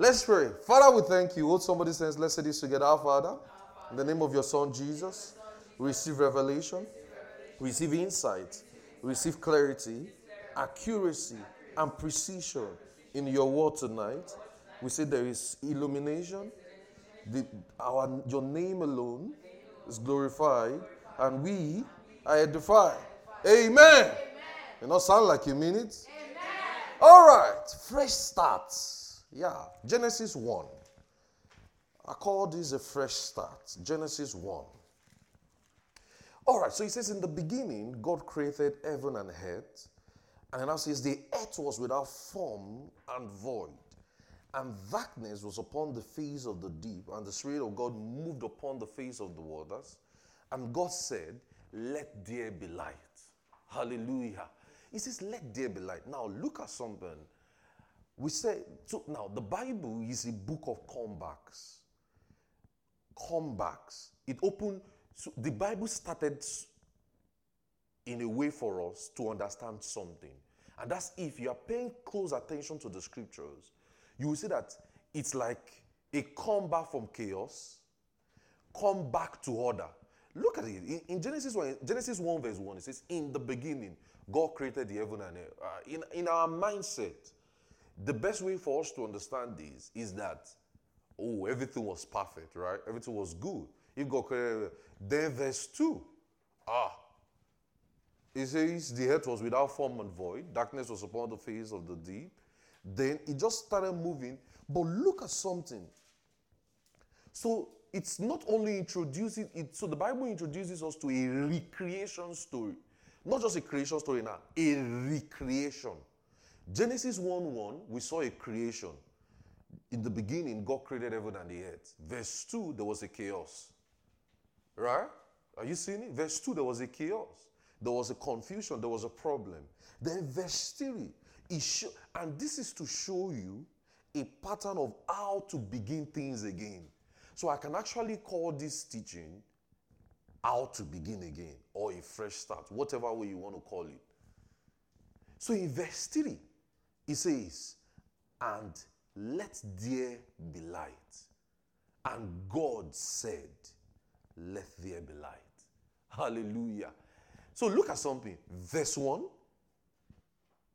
Let's pray. Father, we thank you. Hold somebody says, let's say this together. Our Father, in the name of your Son Jesus, receive revelation, receive insight, receive clarity, accuracy, and precision in your word tonight. We say there is illumination. The, our, your name alone is glorified, and we are edified. Amen. You not sound like you mean it? All right, fresh starts. Yeah, Genesis 1. I call this a fresh start. Genesis 1. All right, so he says, In the beginning, God created heaven and earth. And now says, The earth was without form and void. And darkness was upon the face of the deep, and the Spirit of God moved upon the face of the waters. And God said, Let there be light. Hallelujah. He says, Let there be light. Now, look at something. We say, so now, the Bible is a book of comebacks. Comebacks. It opened, so the Bible started in a way for us to understand something. And that's if you are paying close attention to the scriptures, you will see that it's like a comeback from chaos, come back to order. Look at it. In, in, Genesis 1, Genesis 1, verse 1, it says, In the beginning, God created the heaven and earth. Uh, in, in our mindset, the best way for us to understand this is that, oh, everything was perfect, right? Everything was good. If God created, then verse 2, ah, it says the earth was without form and void, darkness was upon the face of the deep. Then it just started moving. But look at something. So it's not only introducing it, so the Bible introduces us to a recreation story. Not just a creation story now, a recreation. Genesis 1 1, we saw a creation. In the beginning, God created heaven and the earth. Verse 2, there was a chaos. Right? Are you seeing it? Verse 2, there was a chaos. There was a confusion. There was a problem. Then verse 3, is and this is to show you a pattern of how to begin things again. So I can actually call this teaching how to begin again or a fresh start, whatever way you want to call it. So in verse 3, it says, And let there be light. And God said, Let there be light. Hallelujah. So look at something. Verse 1,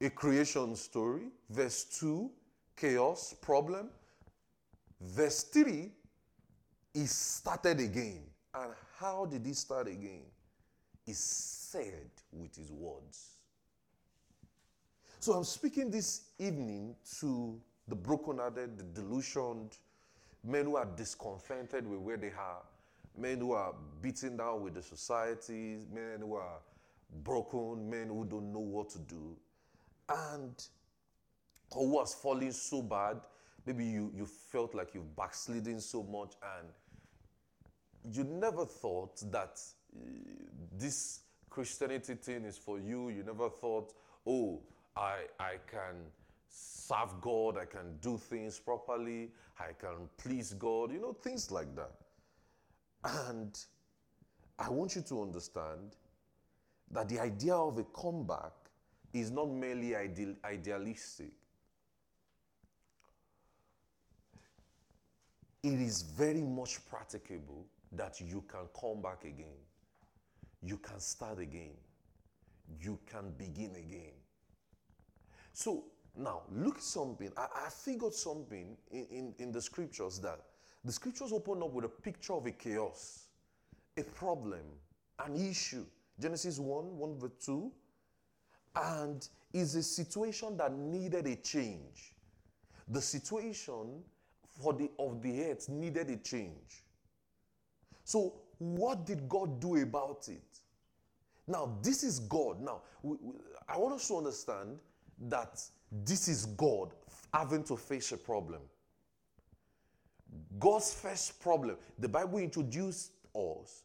a creation story. Verse 2, chaos, problem. Verse 3, he started again. And how did he start again? He said with his words. So I'm speaking this evening to the brokenhearted, the delusioned, men who are discontented with where they are, men who are beaten down with the society, men who are broken, men who don't know what to do, and who was falling so bad. Maybe you, you felt like you've backslidden so much and you never thought that uh, this Christianity thing is for you. You never thought, oh, I, I can serve God, I can do things properly, I can please God, you know, things like that. And I want you to understand that the idea of a comeback is not merely ideal, idealistic. It is very much practicable that you can come back again. You can start again. You can begin again. So now look something. I, I figured something in, in, in the scriptures that the scriptures open up with a picture of a chaos, a problem, an issue. Genesis 1, 1 verse 2. And is a situation that needed a change. The situation for the of the earth needed a change. So, what did God do about it? Now, this is God. Now, we, we, I want us to understand that this is God having to face a problem. God's first problem, the Bible introduced us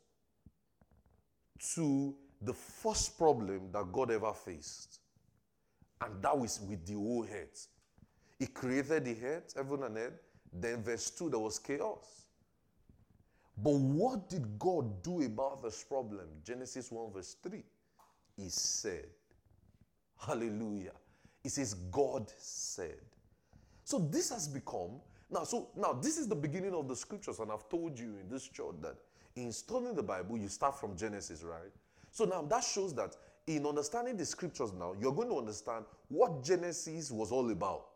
to the first problem that God ever faced, and that was with the whole earth. He created the earth, heaven and earth. Then, verse 2, there was chaos. But what did God do about this problem? Genesis 1, verse 3. He said, Hallelujah. It says, God said. So this has become Now, so now this is the beginning of the scriptures, and I've told you in this church that in studying the Bible, you start from Genesis, right? So now that shows that in understanding the scriptures now, you're going to understand what Genesis was all about.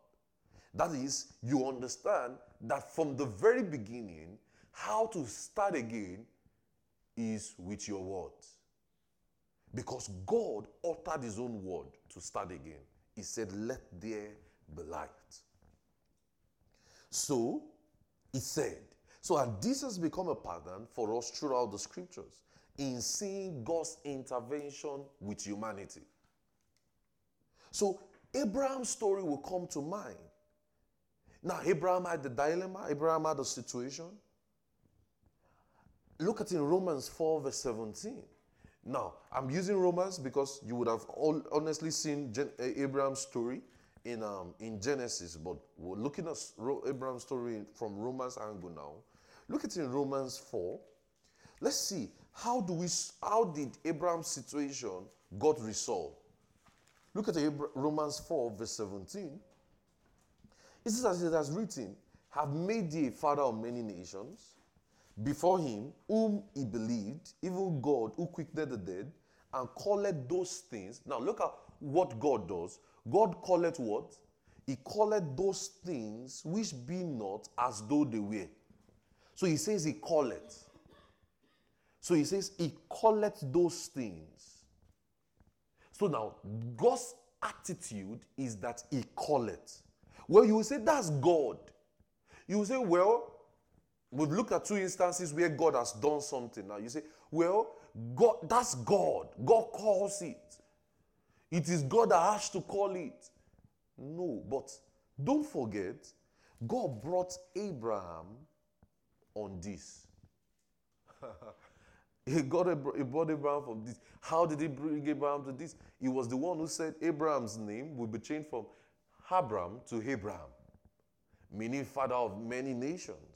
That is, you understand that from the very beginning, how to start again is with your words. Because God uttered his own word to start again. He said, Let there be light. So, he said, so and this has become a pattern for us throughout the scriptures in seeing God's intervention with humanity. So, Abraham's story will come to mind. Now, Abraham had the dilemma, Abraham had the situation. Look at in Romans 4, verse 17. Now, I'm using Romans because you would have all honestly seen Gen- Abraham's story in, um, in Genesis, but we're looking at Abraham's story from Romans angle now. Look at in Romans 4. Let's see how do we how did Abraham's situation got resolved? Look at Romans 4, verse 17. It says as it has written, have made thee a father of many nations before him whom he believed, even God who quickened the dead, and called those things. Now look at what God does. God calleth what? He called those things which be not as though they were. So he says he calleth. So he says he calleth those things. So now God's attitude is that he calleth. Well, you will say that's God. You will say, well, we'll look at two instances where God has done something. Now you say, well, God, that's God. God calls it. It is God that has to call it. No, but don't forget, God brought Abraham on this. he got he brought Abraham from this. How did he bring Abraham to this? He was the one who said Abraham's name will be changed from Abram to Abraham, meaning father of many nations.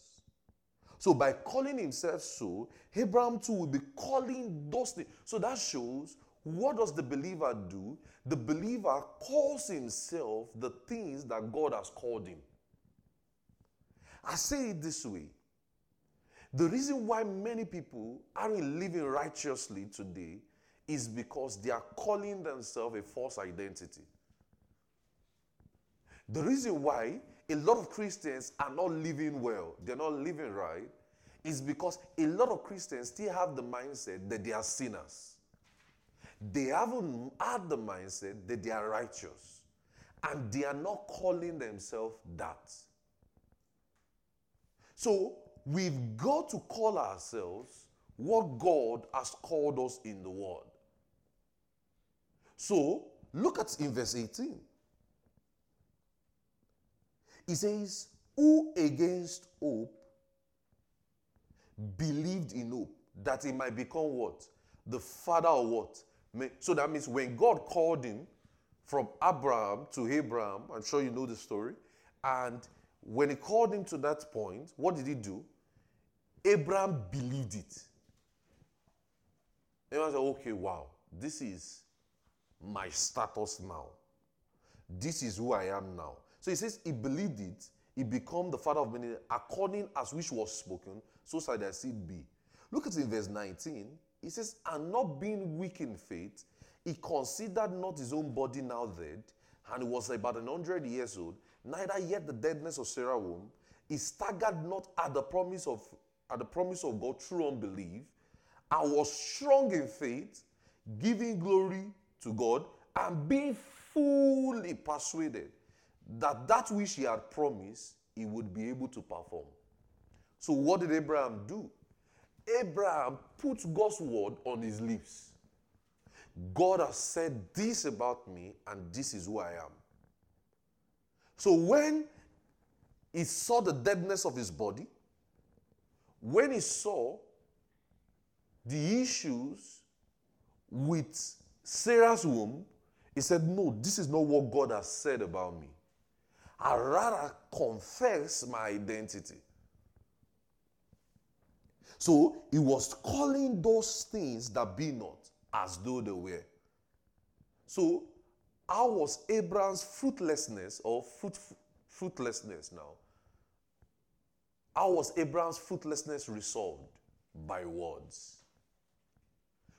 So by calling himself so, Abraham too will be calling those things. So that shows what does the believer do? The believer calls himself the things that God has called him. I say it this way. The reason why many people aren't living righteously today is because they are calling themselves a false identity. The reason why a lot of Christians are not living well, they're not living right, is because a lot of Christians still have the mindset that they are sinners. They haven't had the mindset that they are righteous. And they are not calling themselves that. So we've got to call ourselves what God has called us in the Word. So look at in verse 18. He says, Who against hope believed in hope that he might become what? The father of what? So that means when God called him from Abraham to Abraham, I'm sure you know the story, and when he called him to that point, what did he do? Abraham believed it. Abraham said, okay, wow, this is my status now. This is who I am now. So he says he believed it, he became the father of many, according as which was spoken, so shall their seed be. Look at in verse 19. He says, and not being weak in faith, he considered not his own body now dead, and he was about an hundred years old, neither yet the deadness of Sarah's womb. He staggered not at the promise of at the promise of God through unbelief, and was strong in faith, giving glory to God, and being fully persuaded that that which he had promised he would be able to perform. So, what did Abraham do? Abraham put God's word on his lips. God has said this about me, and this is who I am. So when he saw the deadness of his body, when he saw the issues with Sarah's womb, he said, No, this is not what God has said about me. I rather confess my identity. So he was calling those things that be not as though they were. So, how was Abraham's fruitlessness or fruit, fruitlessness now? How was Abraham's fruitlessness resolved? By words.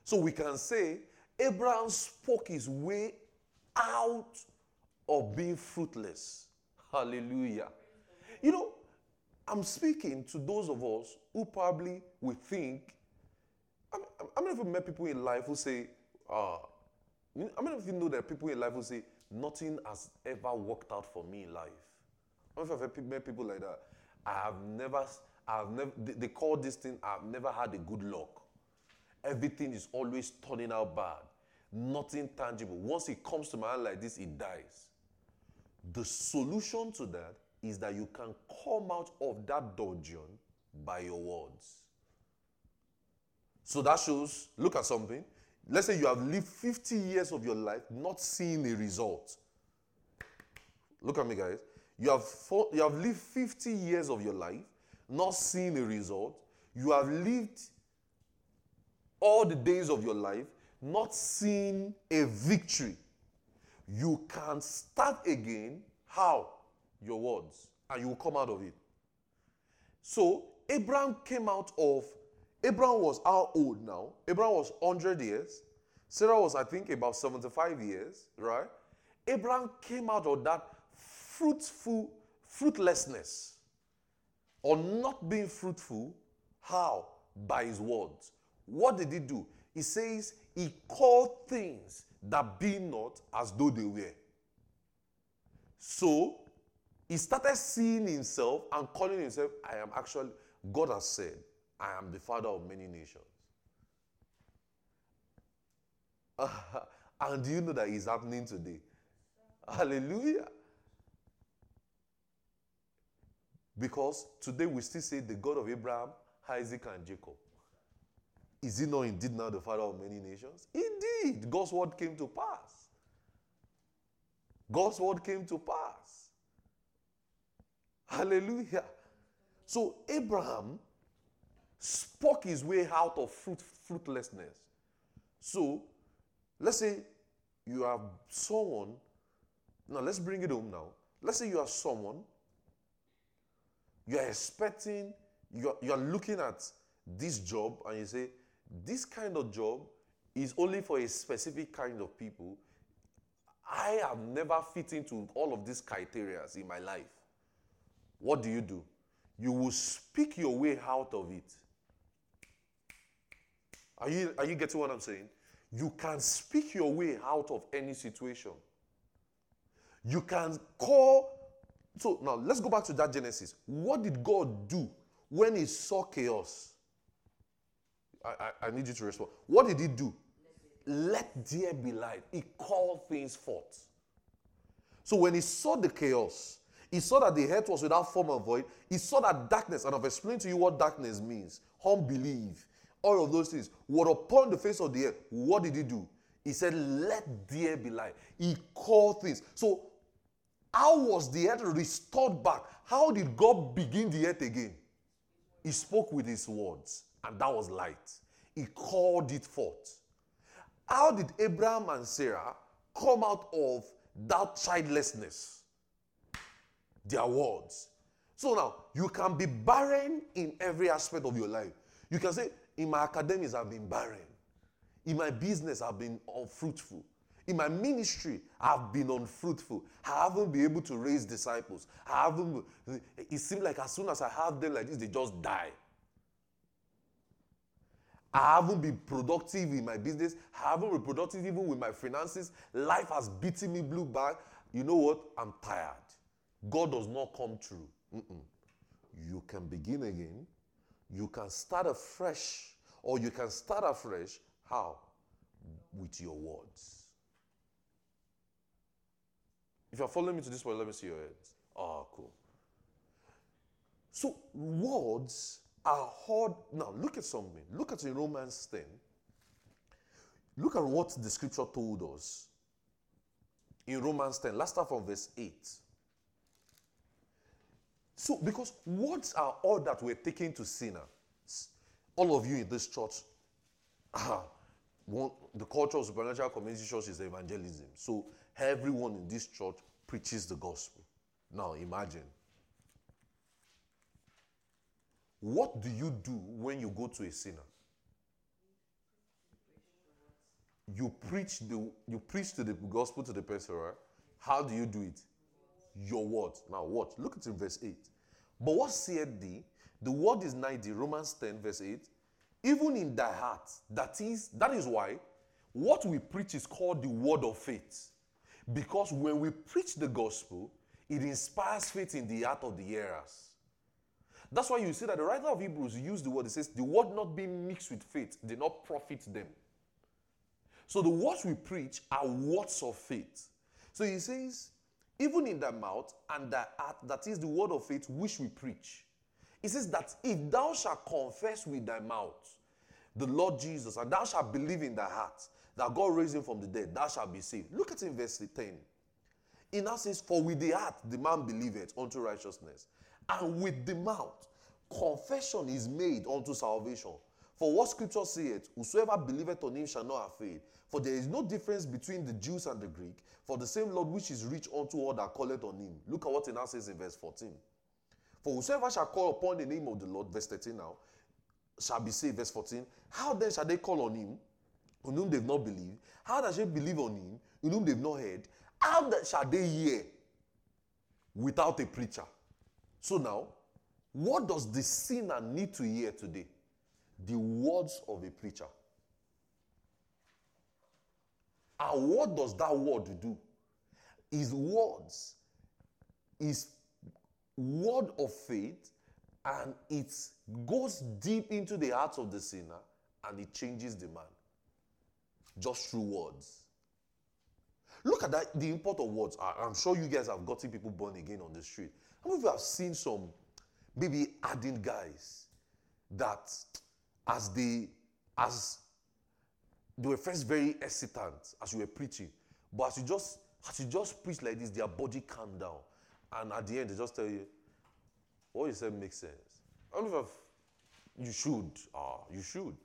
So we can say Abraham spoke his way out of being fruitless. Hallelujah. You know, I'm speaking to those of us who probably we think. I mean, of you met people in life who say, uh, how many of you know that people in life who say, nothing has ever worked out for me in life? Of you have met people like that? I have never, I have never, they, they call this thing, I've never had a good luck. Everything is always turning out bad. Nothing tangible. Once it comes to my hand like this, it dies. The solution to that is that you can come out of that dungeon by your words. So that shows, look at something. Let's say you have lived 50 years of your life not seeing a result. Look at me, guys. You have, fought, you have lived 50 years of your life not seeing a result. You have lived all the days of your life not seeing a victory. You can start again. How? Your words. And you will come out of it. So, Abraham came out of, Abraham was how old now? Abraham was 100 years. Sarah was, I think, about 75 years, right? Abraham came out of that fruitful, fruitlessness or not being fruitful. How? By his words. What did he do? He says he called things that be not as though they were. So he started seeing himself and calling himself, I am actually, God has said, I am the father of many nations. and do you know that is happening today? Hallelujah. Because today we still say the God of Abraham, Isaac, and Jacob. Is he not indeed now the father of many nations? Indeed, God's word came to pass. God's word came to pass. Hallelujah. So Abraham spoke his way out of fruit, fruitlessness. So let's say you are someone. Now let's bring it home now. Let's say you are someone. You are expecting, you are, you are looking at this job and you say, this kind of job is only for a specific kind of people. I have never fit into all of these criteria in my life. What do you do? You will speak your way out of it. Are you, are you getting what I'm saying? You can speak your way out of any situation. You can call. So now let's go back to that Genesis. What did God do when he saw chaos? I, I, I need you to respond. What did he do? Let there be light. He called things forth. So when he saw the chaos, he saw that the earth was without form and void. He saw that darkness, and I've explained to you what darkness means unbelief, all of those things were upon the face of the earth. What did he do? He said, Let there be light. He called things. So, how was the earth restored back? How did God begin the earth again? He spoke with his words and that was light. He called it forth. How did Abraham and Sarah come out of that childlessness? Their words. So now, you can be barren in every aspect of your life. You can say, In my academics, I've been barren. In my business, I've been unfruitful. In my ministry, I've been unfruitful. I haven't been able to raise disciples. I haven't. It seems like as soon as I have them like this, they just die. I haven't been productive in my business. I haven't been productive even with my finances. Life has beaten me blue back. You know what? I'm tired. God does not come true. Mm-mm. You can begin again. You can start afresh, or you can start afresh. How? With your words. If you're following me to this point, let me see your heads. Oh, ah, cool. So, words are hard. Now, look at something. Look at in Romans 10. Look at what the scripture told us in Romans 10. Let's start from verse 8. So, because words are all that we're taking to sinners. All of you in this church, ah, the culture of supernatural community church is evangelism. So, everyone in this church preaches the gospel. Now, imagine What do you do when you go to a sinner? You preach the you preach to the gospel to the person, right? How do you do it? Your word. Now watch. Look at in verse 8. But what said thee? The word is nigh thee, Romans 10, verse 8. Even in thy heart. That is, that is why what we preach is called the word of faith. Because when we preach the gospel, it inspires faith in the heart of the hearers. That's why you see that the writer of Hebrews used the word, he says, the word not being mixed with faith did not profit them. So the words we preach are words of faith. So he says, even in thy mouth and thy heart, that is the word of faith which we preach. He says that if thou shalt confess with thy mouth the Lord Jesus, and thou shalt believe in thy heart that God raised him from the dead, thou shalt be saved. Look at it in verse 10. He now says, For with the heart the man believeth unto righteousness, and with the mouth confession is made unto salvation. For what scripture saith, Whosoever believeth on him shall not have faith. For there is no difference between the Jews and the Greek, for the same Lord which is rich unto all that calleth on him. Look at what he now says in verse 14. For whosoever shall call upon the name of the Lord, verse 13 now, shall be saved. Verse 14. How then shall they call on him, on whom they've not believed? How shall they believe on him, in whom they've not heard? How shall they hear without a preacher? So now, what does the sinner need to hear today? The words of a preacher. And what does that word do? His words is word of faith and it goes deep into the heart of the sinner and it changes the man just through words. Look at that, the import of words. I, am sure you guys have gotten people born again on the street. Many of you have seen some maybe adding guys that as they as they were first very hesitant as you were preaching, but as you just as you just preach like this, their body calmed down, and at the end they just tell you, "What you said makes sense." I don't know if you should. Ah, you should.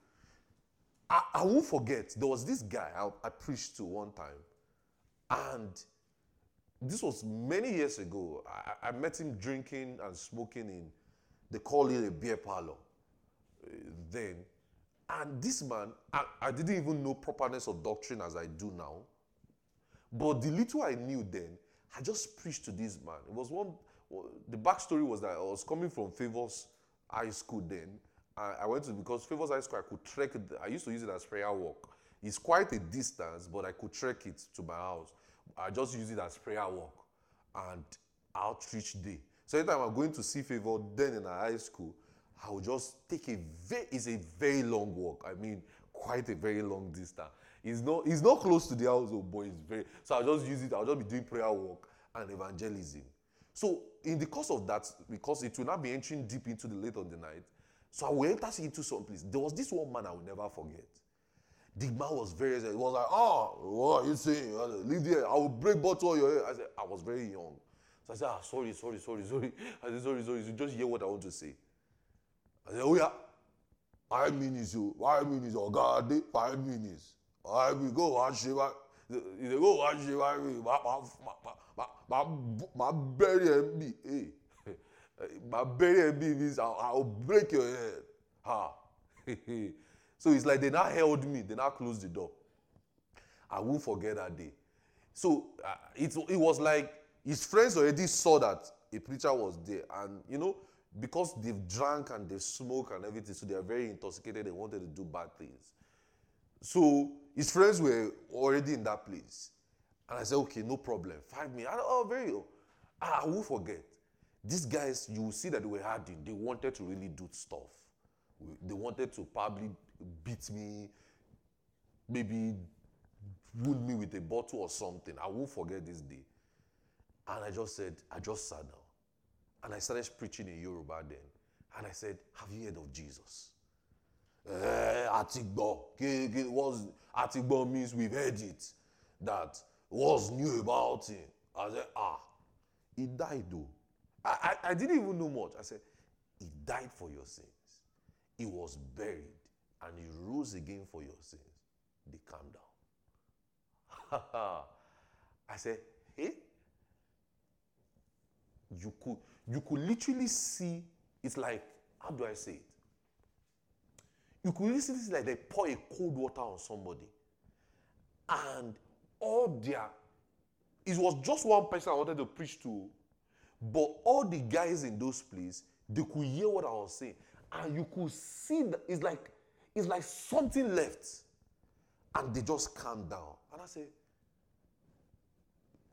I, I won't forget. There was this guy I, I preached to one time, and this was many years ago. I, I met him drinking and smoking in, they call it a beer parlor. Uh, then and this man, I, I didn't even know properness of doctrine as I do now. But the little I knew then, I just preached to this man. It was one, the backstory was that I was coming from Favors High School then. I, I went to, because Favors High School, I could trek, I used to use it as prayer walk. It's quite a distance, but I could trek it to my house. I just use it as prayer walk and outreach day. So anytime I'm going to see Favor then in high school, I will just take a very, it's a very long walk. I mean, quite a very long distance. It's not, it's not close to the house, oh boy, it's very, so I'll just use it, I'll just be doing prayer work and evangelism. So in the course of that, because it will not be entering deep into the late of the night, so I will enter into some place. There was this one man I will never forget. The man was very, he was like, oh, what are you saying? Leave there, I will break bottle on your head. I said, I was very young. So I said, ah, sorry, sorry, sorry, sorry. I said, sorry, sorry. So just hear what I want to say. I said, oh yeah, five minutes, o, five minutes, ọ̀gá Adé, five minutes. Five minutes, go wá ṣe wá, ìdè go wá ṣe wá rí, màá bẹ́rẹ̀ ẹ̀ ń bì, màá bẹ́rẹ̀ ẹ̀ ń bì means I will break your head. Ha. so it's like they now held me, they now closed the door. I won't forget that day. So uh, it, it was like his friends already saw that a preacher was there, and you know, because they've drank and they've smoked and everything, so they are very intoxicated. They wanted to do bad things. So his friends were already in that place. And I said, okay, no problem. Five minutes. I, oh, very. Oh. I won't forget. These guys, you will see that they were hardened. They wanted to really do stuff. They wanted to probably beat me, maybe wound me with a bottle or something. I won't forget this day. And I just said, I just sat down. And I started preaching in Yoruba then. And I said, Have you heard of Jesus? Eh, Atigbo. Was Atigbo means we've heard it. That was new about him. I said, Ah, he died though. I, I, I didn't even know much. I said, He died for your sins. He was buried and he rose again for your sins. They calmed down. I said, Hey, you could you could literally see it's like how do I say it? You could literally see like they pour a cold water on somebody, and all their it was just one person I wanted to preach to, but all the guys in those places they could hear what I was saying, and you could see that it's like it's like something left, and they just calmed down. And I said,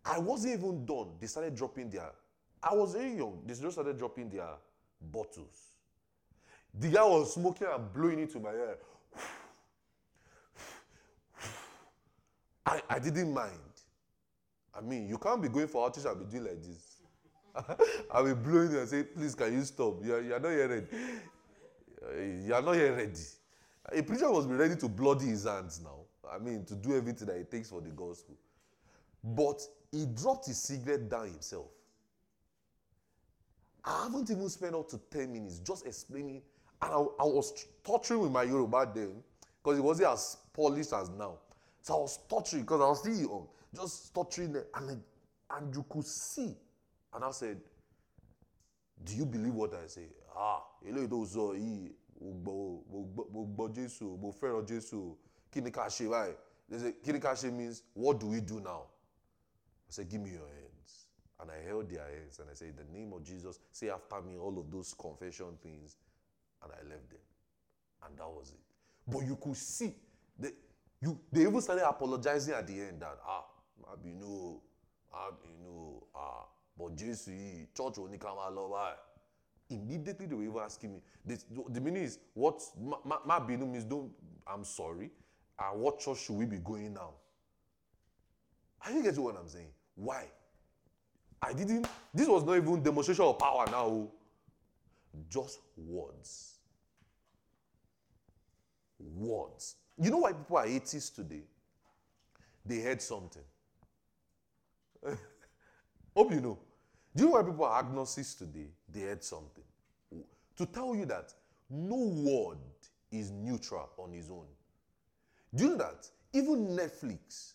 I wasn't even done. They started dropping their. I was very young. They just started dropping their bottles. The guy was smoking and blowing into my ear. I, I didn't mind. I mean, you can't be going for outreach and be doing like this. I'll be blowing you and say, please, can you stop? You're, you're not yet ready. You're not yet ready. A preacher must be ready to bloody his hands now. I mean, to do everything that it takes for the gospel. But he dropped his cigarette down himself. I haven't even spent up to 10 minutes just explaining. And I, I was torturing with my Yoruba then because it wasn't as polished as now. So I was torturing because I was still young, just torturing them. And, and you could see. And I said, Do you believe what I say? Ah, eléyìí tó sọ yìí, mo gbọ́ Jésù, mo fẹ́ràn Jésù, kí ni ká ṣe báyìí? Kí ni ká ṣe means, what do we do now? I said, Give me your hands. And I held their hands and I said, In the name of Jesus, say after me all of those confession things. And I left them. And that was it. But you could see, they, you, they even started apologizing at the end that, ah, maybe no, ah, but Jesus, church only come along. Immediately they were even asking me, this, the meaning is, what, ma, ma means don't, I'm sorry, and what church should we be going now? Are you getting what I'm saying? Why? I didn't, this was not even demonstration of power now. Oh. Just words. Words. You know why people are atheists today? They heard something. Hope you know. Do you know why people are agnostics today? They heard something. To tell you that no word is neutral on its own. Do you know that even Netflix,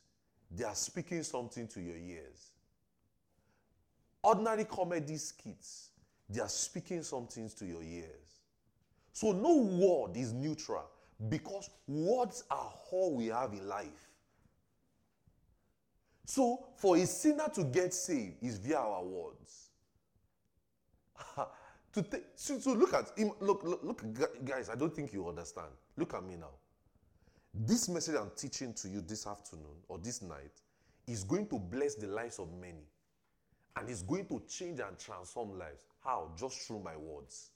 they are speaking something to your ears? ordinary comedy skits, they are speaking something to your ears. So no word is neutral because words are all we have in life. So for a sinner to get saved is via our words. to, so look at him, look, look, look, guys, I don't think you understand. Look at me now. This message I'm teaching to you this afternoon or this night is going to bless the lives of many. And it's going to change and transform lives. How? Just through my words.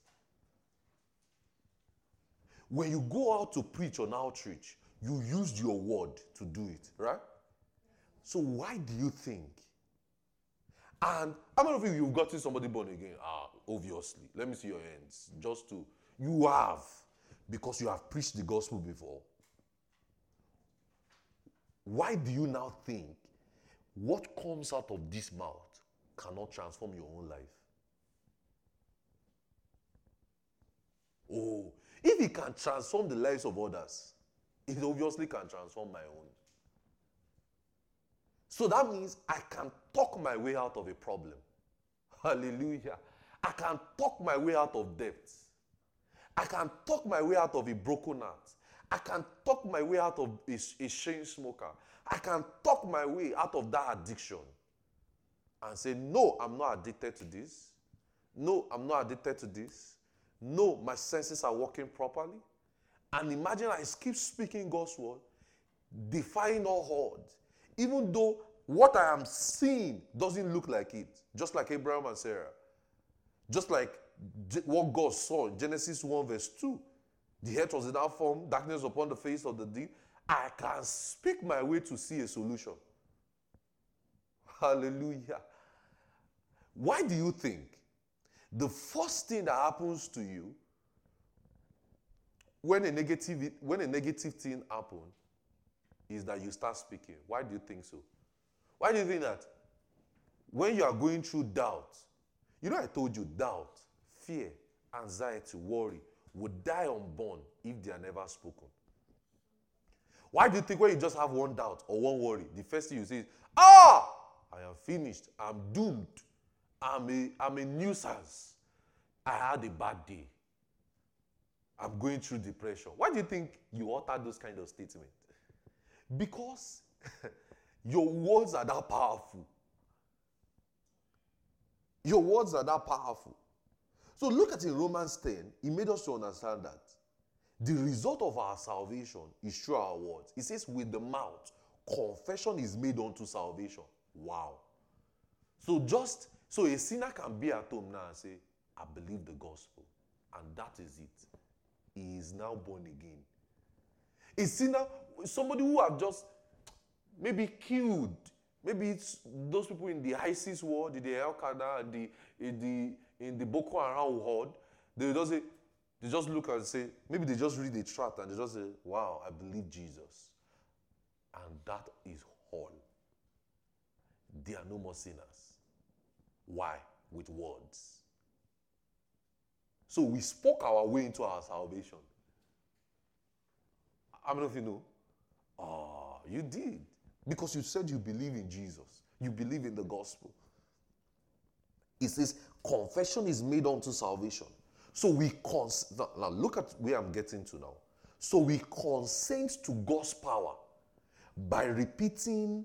When you go out to preach on outreach, you used your word to do it, right? So why do you think? And how many of you you've gotten somebody born again? Ah, obviously. Let me see your hands. Just to you have, because you have preached the gospel before. Why do you now think what comes out of this mouth cannot transform your own life. Oh, if it can transform the lives of others, it obviously can transform my own. So that means I can talk my way out of a problem. Hallelujah. I can talk my way out of debt. I can talk my way out of a broken heart. I can talk my way out of a, a chain smoker. I can talk my way out of that addiction and say, No, I'm not addicted to this. No, I'm not addicted to this. No, my senses are working properly. And imagine I keep speaking God's word, defying all odds, even though what I am seeing doesn't look like it, just like Abraham and Sarah. Just like what God saw in Genesis 1, verse 2. The earth was without form, darkness upon the face of the deep. I can speak my way to see a solution. Hallelujah. Why do you think the first thing that happens to you when a negative when a negative thing happens is that you start speaking? Why do you think so? Why do you think that when you are going through doubt, you know I told you doubt, fear, anxiety, worry would die unborn if they are never spoken. Why do you think when you just have one doubt or one worry, the first thing you say is, Ah, I am finished, I'm doomed. I'm a, I'm a nuisance. I had a bad day. I'm going through depression. Why do you think you utter those kind of statements? Because your words are that powerful. Your words are that powerful. So look at in Romans 10, he made us to understand that the result of our salvation is through our words. It says, with the mouth, confession is made unto salvation. Wow. So just so a sinner can be at home now and say, I believe the gospel. And that is it. He is now born again. A sinner, somebody who have just maybe killed, maybe it's those people in the ISIS war, the Al Qaeda, the, in the in the Boko Haram world, they just say, they just look and say, maybe they just read the tract and they just say, Wow, I believe Jesus. And that is all. They are no more sinners. Why? With words. So we spoke our way into our salvation. How many of you know? Oh, you did. Because you said you believe in Jesus, you believe in the gospel. It says, confession is made unto salvation. So we cons- now look at where I'm getting to now. So we consent to God's power by repeating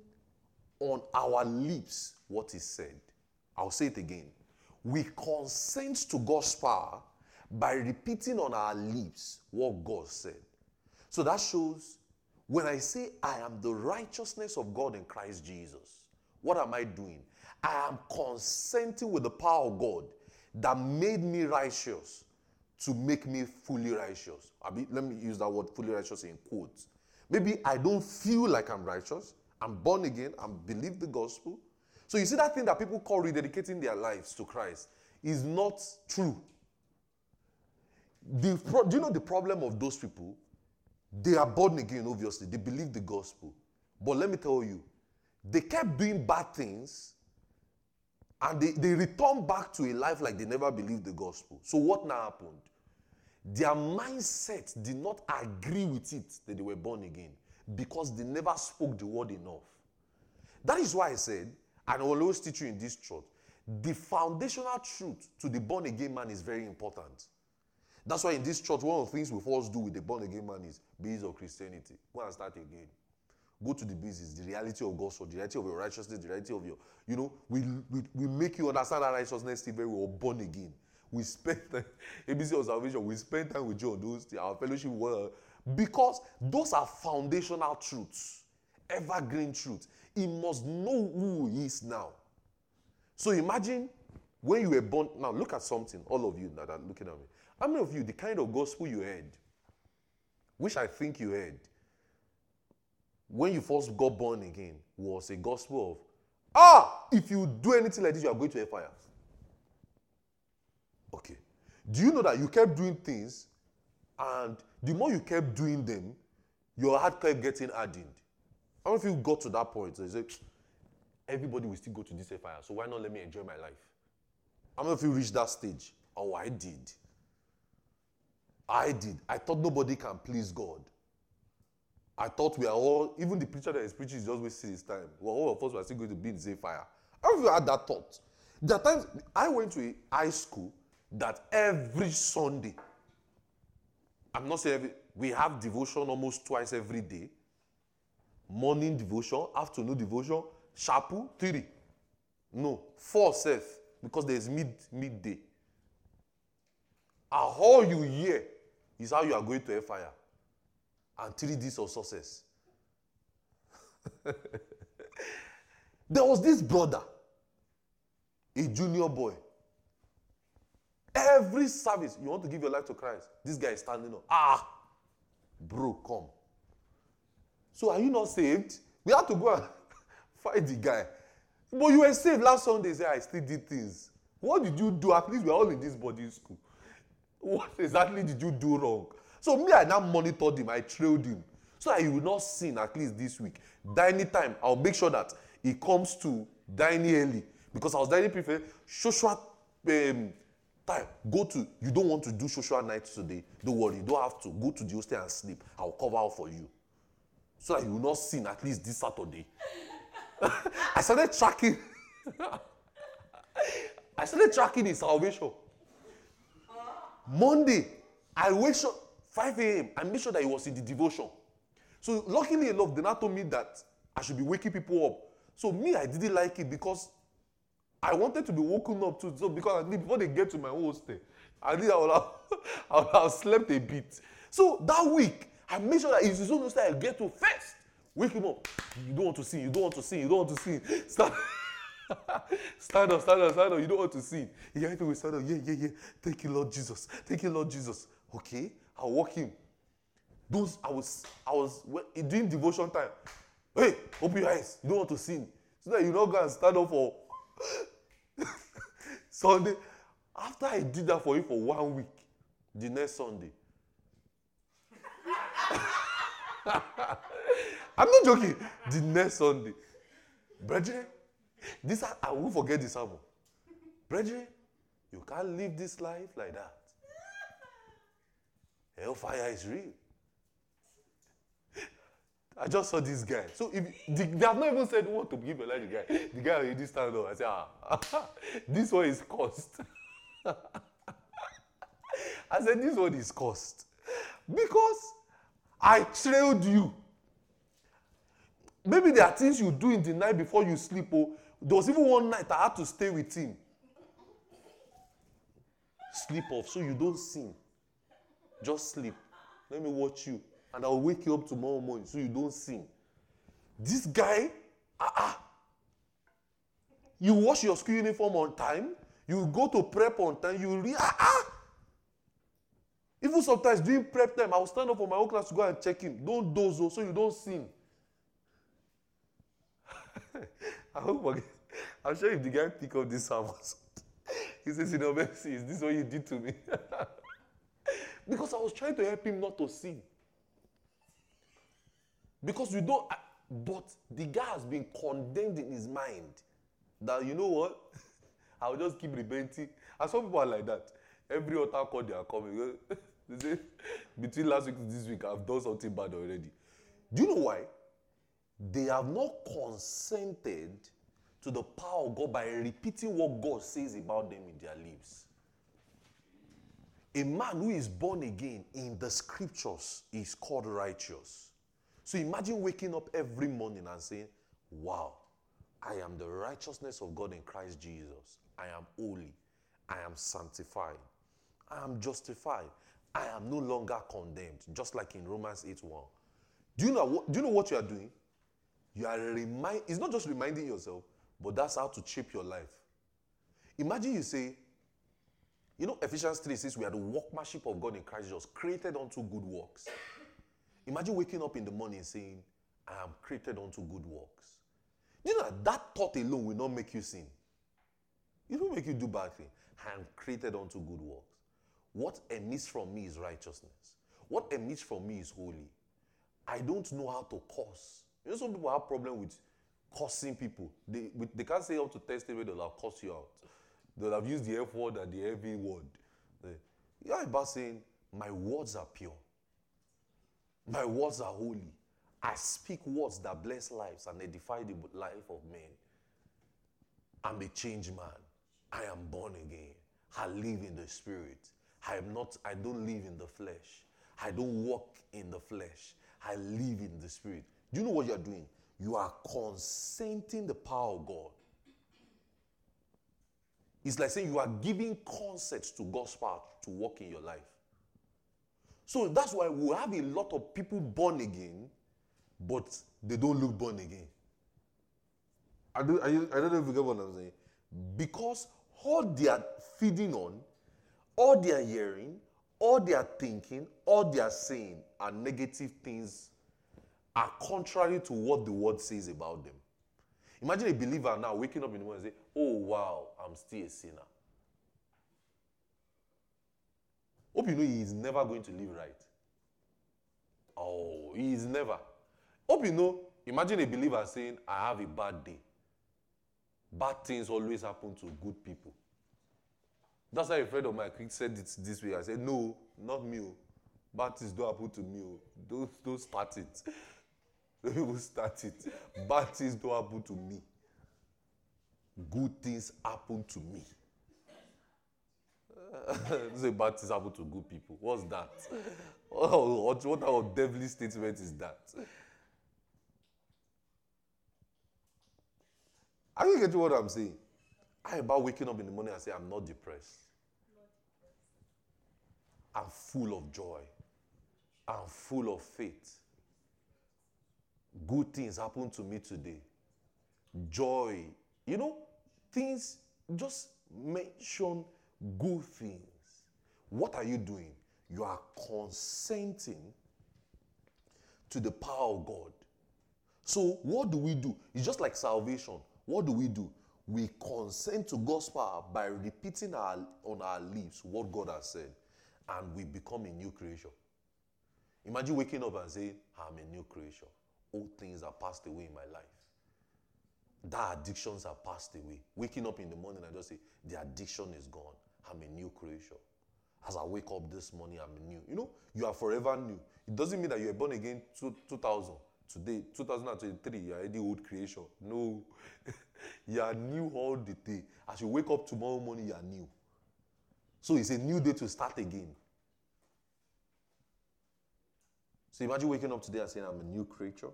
on our lips what is said. I'll say it again. We consent to God's power by repeating on our lips what God said. So that shows when I say I am the righteousness of God in Christ Jesus, what am I doing? I am consenting with the power of God that made me righteous to make me fully righteous. Be, let me use that word fully righteous in quotes. Maybe I don't feel like I'm righteous. I'm born again. I believe the gospel. So you see that thing that people call rededicating their lives to Christ is not true. The, do you know the problem of those people? They are born again, obviously. They believe the gospel. But let me tell you, they kept doing bad things and they, they returned back to a life like they never believed the gospel. So what now happened? Their mindset did not agree with it that they were born again because they never spoke the word enough. That is why I said, and I will always teach you in this church, the foundational truth to the born again man is very important. That's why in this church, one of the things we first do with the born again man is base of Christianity. Go and start again. Go to the basis, the reality of word, the reality of your righteousness, the reality of your, you know, we, we, we make you understand that righteousness still very well born again. We spend time, ABC of salvation, we spend time with you on those, our fellowship, well, because those are foundational truths, evergreen truths. He must know who he is now. So imagine when you were born. Now look at something, all of you that are looking at me. How many of you, the kind of gospel you heard, which I think you heard, when you first got born again, was a gospel of, ah, if you do anything like this, you are going to a fire. Okay. Do you know that you kept doing things, and the more you kept doing them, your heart kept getting hardened? How many of you got to that point? You say, everybody will still go to this fire, so why not let me enjoy my life? How many of you reached that stage? Oh, I did. I did. I thought nobody can please God. I thought we are all, even the preacher that is preaching is just wasting his time. Well, all of us were still going to be in the fire. Have you had that thought? There are times I went to a high school that every Sunday, I'm not saying every, we have devotion almost twice every day. Morning devotion, afternoon devotion, chapel, three. No, four self, because there's mid midday. And all you hear is how you are going to a fire and three D's of success. there was this brother, a junior boy. Every service, you want to give your life to Christ. This guy is standing up. Ah, bro, come. So are you not saved? We have to go and fight the guy. But you were saved last Sunday. Say I still did things. What did you do? At least we're all in this boarding school. What exactly did you do wrong? So me, I now monitored him. I trailed him. So that he will not sin at least this week. Dining time, I'll make sure that he comes to dining early. Because I was dining prefer social um, time. Go to, you don't want to do social night today. Don't worry, you don't have to. Go to the hostel and sleep. I'll cover out for you. So that you will not sin at least this Saturday. I started tracking. I started tracking his salvation. Monday, I wake up. 5 a.m. I made sure that he was in the devotion. So luckily enough, they now told me that I should be waking people up. So me, I didn't like it because I wanted to be woken up too. So because at least before they get to my hostel, eh, at least I would have, I would have slept a bit. So that week, I made sure that it's his own hostel I get to first, wake him up. You don't want to see, you don't want to see, you don't want to see. Stand, stand up, stand up, stand up. You don't want to see. Yeah, people stand up. Yeah, yeah, yeah. Thank you, Lord Jesus. Thank you, Lord Jesus. Okay, I'll walk him. Those I was, I was doing devotion time. Hey, open your eyes. You don't want to sin. So that you don't go and stand up for Sunday. After I did that for you for one week, the next Sunday. I'm not joking. The next Sunday. Brethren, this I won't forget this album. Brethren, you can't live this life like that. Hellfire is real. I just saw this guy. So if the, they have not even said what to give like the guy. The guy already stand up. I said, ah, this one is cost. I said, this one is cost. Because I trailed you. Maybe there are things you do in the night before you sleep. Oh, there was even one night I had to stay with him. Sleep off so you don't sin. Just sleep. Let me watch you and I'll wake you up tomorrow morning so you don't sin. This guy, ah, ah. You wash your school uniform on time, you go to prep on time, you read, ah, ah. Even sometimes during prep time, I'll stand up for my own class to go and check him. Don't doze oh, so you don't sin. I hope I'm sure if the guy pick up this sermon, he says, you know, Mercy, is this what you did to me? because I was trying to help him not to sin. Because you don't, but the guy has been condemned in his mind that, you know what, I'll just keep repenting. And some people are like that. Every altar call they are coming. they say, between last week and this week, I've done something bad already. Do you know why? They have not consented to the power of God by repeating what God says about them in their lives. A man who is born again in the scriptures is called righteous. So imagine waking up every morning and saying, Wow, I am the righteousness of God in Christ Jesus. I am holy. I am sanctified. I am justified. I am no longer condemned, just like in Romans 8 1. Do you know what, do you know what you are doing? You are remind, it's not just reminding yourself, but that's how to shape your life. Imagine you say, you know, Ephesians 3 says we are the workmanship of God in Christ Jesus, created unto good works. Imagine waking up in the morning saying, I am created unto good works. You know that thought alone will not make you sin. It will make you do bad things. I am created unto good works. What emits from me is righteousness. What emits from me is holy. I don't know how to curse. You know, some people have problem with cursing people. They, they can't say up to testimony, they'll have cursed you out. They'll have used the F word and the heavy word. They, yeah, about saying, my words are pure. My words are holy. I speak words that bless lives and edify the life of men. I'm a changed man. I am born again. I live in the spirit. I am not, I don't live in the flesh. I don't walk in the flesh. I live in the spirit. Do you know what you're doing? You are consenting the power of God. It's like saying you are giving consent to God's power to work in your life. So that's why we have a lot of people born again, but they don't look born again. I don't, I, I don't know if you get what I'm saying. Because all they are feeding on, all they are hearing, all they are thinking, all they are saying are negative things, are contrary to what the word says about them. Imagine a believer now waking up in the morning and say, Oh wow, I'm still a sinner. Hope you know he is never going to live right. Oh, he is never. Hope you know, imagine a believer saying, I have a bad day. Bad things always happen to good people. That's why a friend of mine said it this way. I said, No, not me. Oh. Bad things don't happen to me. Oh. Don't, don't start it. Don't start it. Bad things don't happen to me. Good things happen to me. a bad thing happen to good people. What's that? Oh, what, type of devilish statement is that? Are you getting what I'm saying? I about waking up in the morning and say, I'm not depressed. I'm full of joy. I'm full of faith. Good things happen to me today. Joy. You know, things, just mention good things. What are you doing? You are consenting to the power of God. So, what do we do? It's just like salvation. What do we do? We consent to God's power by repeating our, on our lips what God has said, and we become a new creation. Imagine waking up and saying, I'm a new creation. Old things are passed away in my life. That addictions are passed away. Waking up in the morning, I just say, the addiction is gone. I'm a new creation. As I wake up this morning, I'm new. You know, you are forever new. It doesn't mean that you are born again two, 2000. Today, 2023, you are already old creation. No. you are new all the day. As you wake up tomorrow morning, you are new. So it's a new day to start again. So imagine waking up today and saying, I'm a new creature.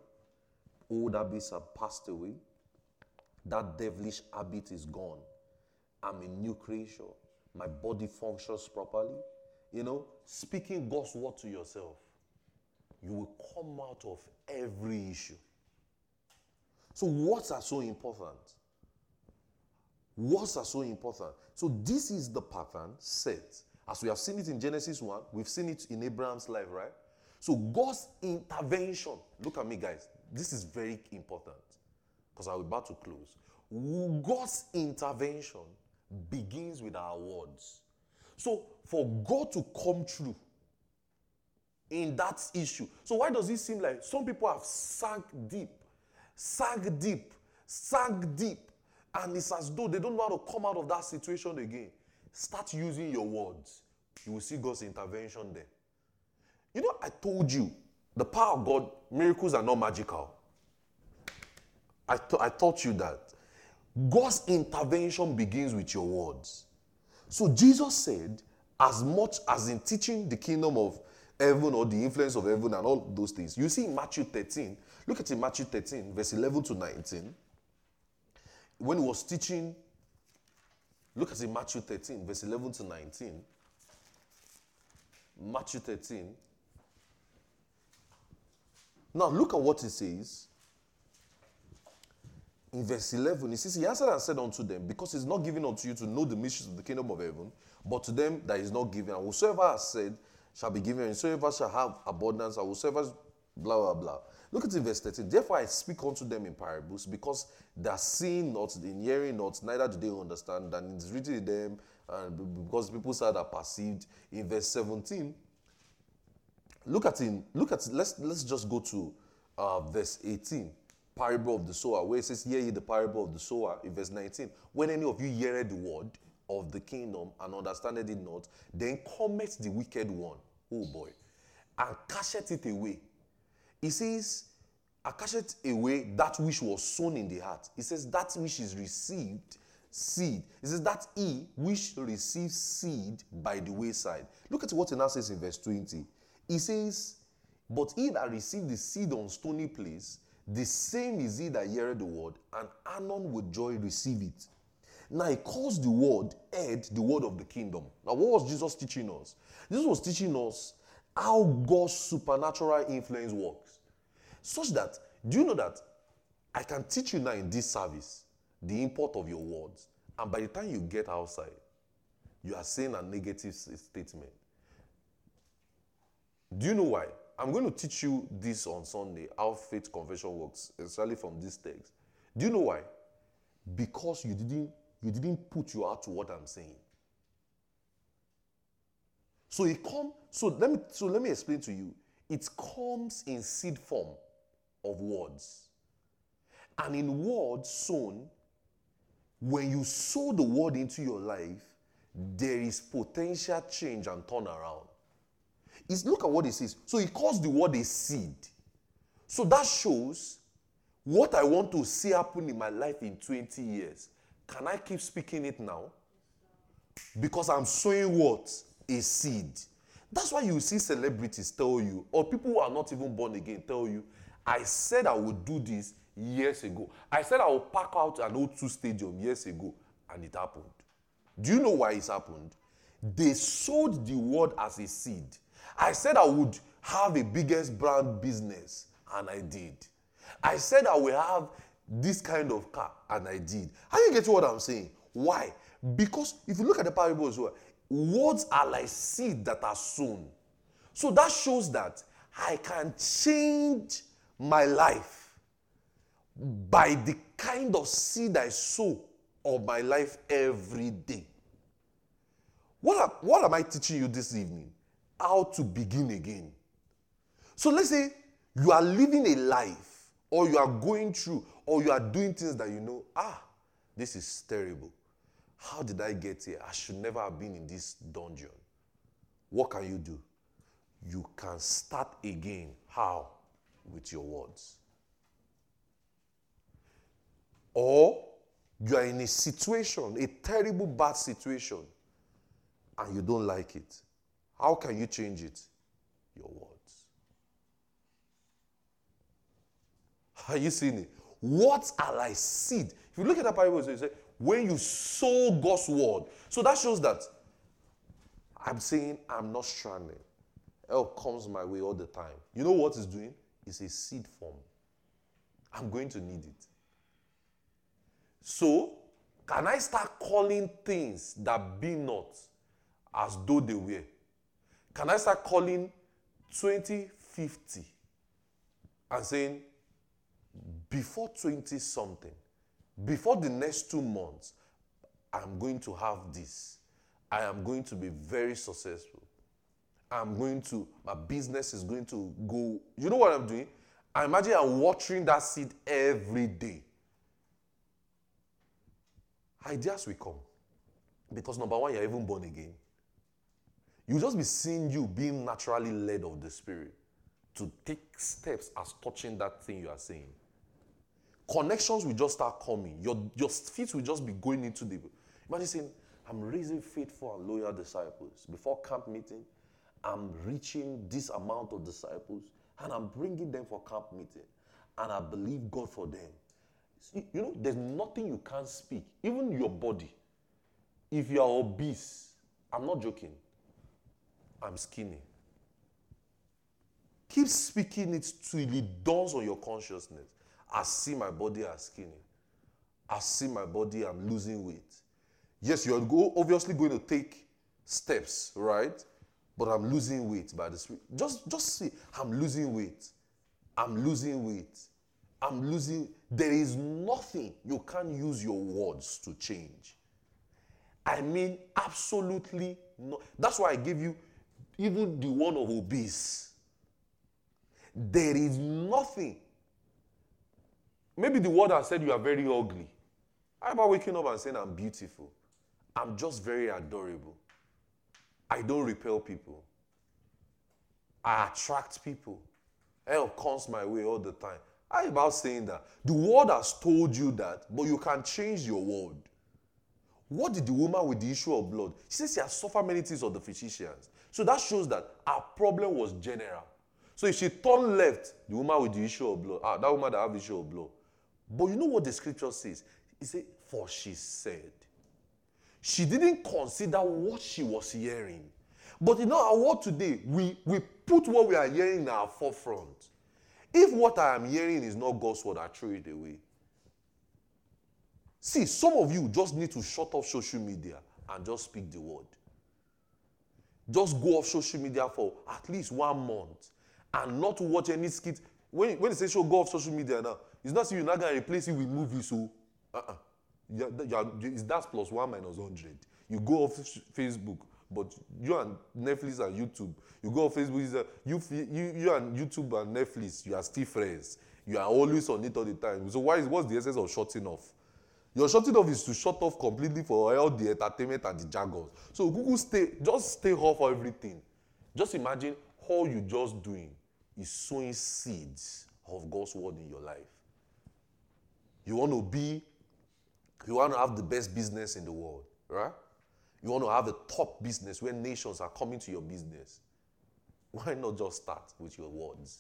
Old habits have passed away. That devilish habit is gone. I'm a new creature. My body functions properly. You know, speaking God's word to yourself, you will come out of every issue. So, words are so important. Words are so important. So, this is the pattern set. As we have seen it in Genesis 1, we've seen it in Abraham's life, right? So, God's intervention, look at me, guys. This is very important because I'm about to close. God's intervention begins with our words. So, for God to come through in that issue, so why does it seem like some people have sunk deep, sunk deep, sunk deep, and it's as though they don't know how to come out of that situation again? Start using your words. You will see God's intervention there. You know, I told you the power of God, miracles are not magical. I, I taught you that. God's intervention begins with your words. So Jesus said, as much as in teaching the kingdom of heaven or the influence of heaven and all those things. You see in Matthew 13, look at in Matthew 13, verse 11 to 19. When he was teaching, look at in Matthew 13, verse 11 to 19. Matthew 13. Now look at what he says in verse 11, he says, He answered and said unto them, Because it's not given unto you to know the mysteries of the kingdom of heaven, but to them that is not given. And whosoever has said shall be given, and whosoever shall have abundance, and whosoever blah blah blah. Look at verse 13. Therefore I speak unto them in parables, because they are seeing not, in hearing not, neither do they understand, and it's written in them, and because people said that perceived. In verse 17, look at him. look at let's let's just go to uh, verse 18 parable of the sower, where it says, Hear ye the parable of the sower, in verse 19. When any of you heareth the word of the kingdom and understandeth it not, then cometh the wicked one, oh boy, and casteth it away. He says, I casteth away that which was sown in the heart. He says, That which is received seed. He says, That he which receives seed by the wayside. Look at what he now says in verse 20. He says, But he that received the seed on stony place, the same is he that heareth the word, and anon with joy receive it. Now he calls the word head the word of the kingdom. Now, what was Jesus teaching us? Jesus was teaching us how God's supernatural influence works. Such that, do you know that I can teach you now in this service the import of your words, and by the time you get outside, you are saying a negative statement. Do you know why? I'm going to teach you this on Sunday, how faith confession works, especially from this text. Do you know why? Because you didn't you didn't put your heart to what I'm saying. So it come so let me so let me explain to you. It comes in seed form of words. And in words sown, when you sow the word into your life, there is potential change and turnaround is look at what it says. So he calls the word a seed. So that shows what I want to see happen in my life in 20 years. Can I keep speaking it now? Because I'm sowing what? A seed. That's why you see celebrities tell you, or people who are not even born again tell you, I said I would do this years ago. I said I would pack out an O2 stadium years ago, and it happened. Do you know why it's happened? They sowed the word as a seed. I said I would have a biggest brand business, and I did. I said I will have this kind of car, and I did. How you get what I'm saying? Why? Because if you look at the parable as well, words are like seed that are sown. So that shows that I can change my life by the kind of seed I sow of my life every day. What, am, what am I teaching you this evening? How to begin again. So let's say you are living a life, or you are going through, or you are doing things that you know, ah, this is terrible. How did I get here? I should never have been in this dungeon. What can you do? You can start again. How? With your words. Or you are in a situation, a terrible bad situation, and you don't like it. How can you change it? Your words. Are you seeing it? Words are like seed. If you look at the Bible, it says, when you sow God's word. So that shows that I'm saying I'm not stranded. Help comes my way all the time. You know what it's doing? It's a seed form. I'm going to need it. So, can I start calling things that be not as though they were? Can I start calling 2050 and saying, before 20 something, before the next two months, I'm going to have this. I am going to be very successful. I'm going to, my business is going to go. You know what I'm doing? I imagine I'm watering that seed every day. Ideas will come. Because number one, you're even born again. You'll just be seeing you being naturally led of the Spirit to take steps as touching that thing you are saying connections will just start coming. Your, your feet will just be going into the. Imagine saying, I'm raising faithful and loyal disciples. Before camp meeting, I'm reaching this amount of disciples and I'm bringing them for camp meeting. And I believe God for them. You know, there's nothing you can't speak, even your body. If you are obese, I'm not joking, I'm skinny. Keep speaking it till it dawns on your consciousness. I see my body as skinny. I see my body, I'm losing weight. Yes, you're go, obviously going to take steps, right? But I'm losing weight by the spirit. Just, just see, I'm losing weight. I'm losing weight. I'm losing. There is nothing you can't use your words to change. I mean, absolutely no. That's why I give you even the one of obese. There is nothing Maybe the word has said you are very ugly. How about waking up and saying I'm beautiful? I'm just very adorable. I don't repel people. I attract people. Help comes my way all the time. How about saying that? The word has told you that, but you can change your word. What did the woman with the issue of blood? She says she has suffered many things of the physicians. So that shows that our problem was general. So if she turned left, the woman with the issue of blood, ah, that woman that have issue of blood, but you know what the scripture says? It said, For she said. She didn't consider what she was hearing. But in our world today, we, we put what we are hearing in our forefront. If what I am hearing is not God's word, I throw it away. See, some of you just need to shut off social media and just speak the word. Just go off social media for at least one month and not watch any skit. When, when they say show go off social media now, it's not you're not going to replace it with movies. So, uh-uh. You're, it's that's plus one minus 100. You go off Facebook, but you and Netflix and YouTube, you go off Facebook, you, you, you and YouTube and Netflix, you are still friends. You are always on it all the time. So why is what's the essence of shutting off? Your shutting off is to shut off completely for all the entertainment and the jargons. So Google stay, just stay off for everything. Just imagine all you just doing is sowing seeds of God's word in your life. You want to be, you want to have the best business in the world, right? You want to have a top business where nations are coming to your business. Why not just start with your words?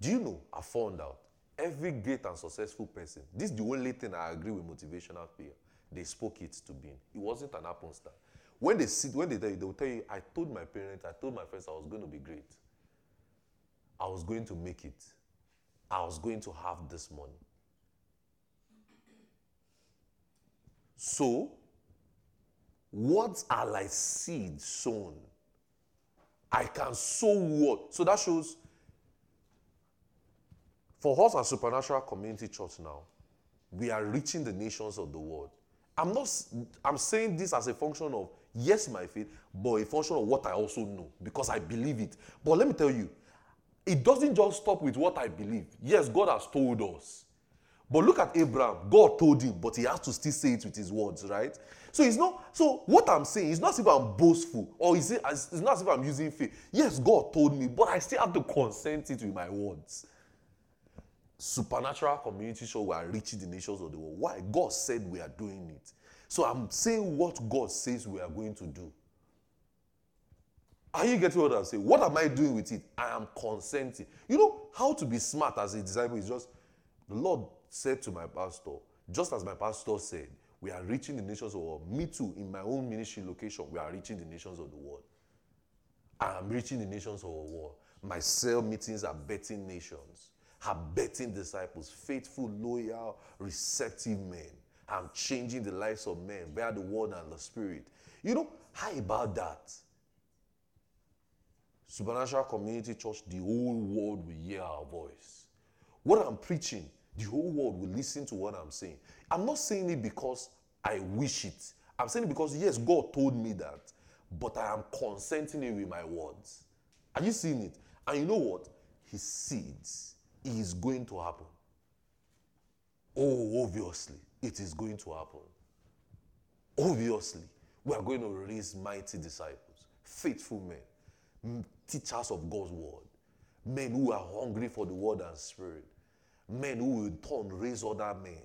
Do you know? I found out every great and successful person, this is the only thing I agree with motivational fear. They spoke it to being. It wasn't an star. When they sit, when they tell you, they will tell you, I told my parents, I told my friends I was going to be great. I was going to make it. I was going to have this money. So, words are like seeds sown. I can sow what? So that shows for us as Supernatural Community Church now, we are reaching the nations of the world. I'm not I'm saying this as a function of yes, my faith, but a function of what I also know because I believe it. But let me tell you, it doesn't just stop with what I believe. Yes, God has told us. But look at Abraham. God told him, but he has to still say it with his words, right? So it's not. So what I'm saying is not as if I'm boastful or is it? It's not as if I'm using faith. Yes, God told me, but I still have to consent it with my words. Supernatural community show we are reaching the nations of the world. Why? God said we are doing it. So I'm saying what God says we are going to do. Are you getting what I'm saying? What am I doing with it? I am consenting. You know how to be smart as a disciple is just the Lord said to my pastor, just as my pastor said, we are reaching the nations of the world. Me too, in my own ministry location, we are reaching the nations of the world. I am reaching the nations of the world. My cell meetings are betting nations, are betting disciples, faithful, loyal, receptive men. I'm changing the lives of men via the word and the spirit. You know, how about that? Supernatural Community Church, the whole world will hear our voice. What I'm preaching, the whole world will listen to what I'm saying. I'm not saying it because I wish it. I'm saying it because, yes, God told me that, but I am consenting it with my words. Are you seeing it? And you know what? His seeds is going to happen. Oh, obviously, it is going to happen. Obviously, we are going to raise mighty disciples, faithful men, teachers of God's word, men who are hungry for the word and spirit, men who will turn, raise other men.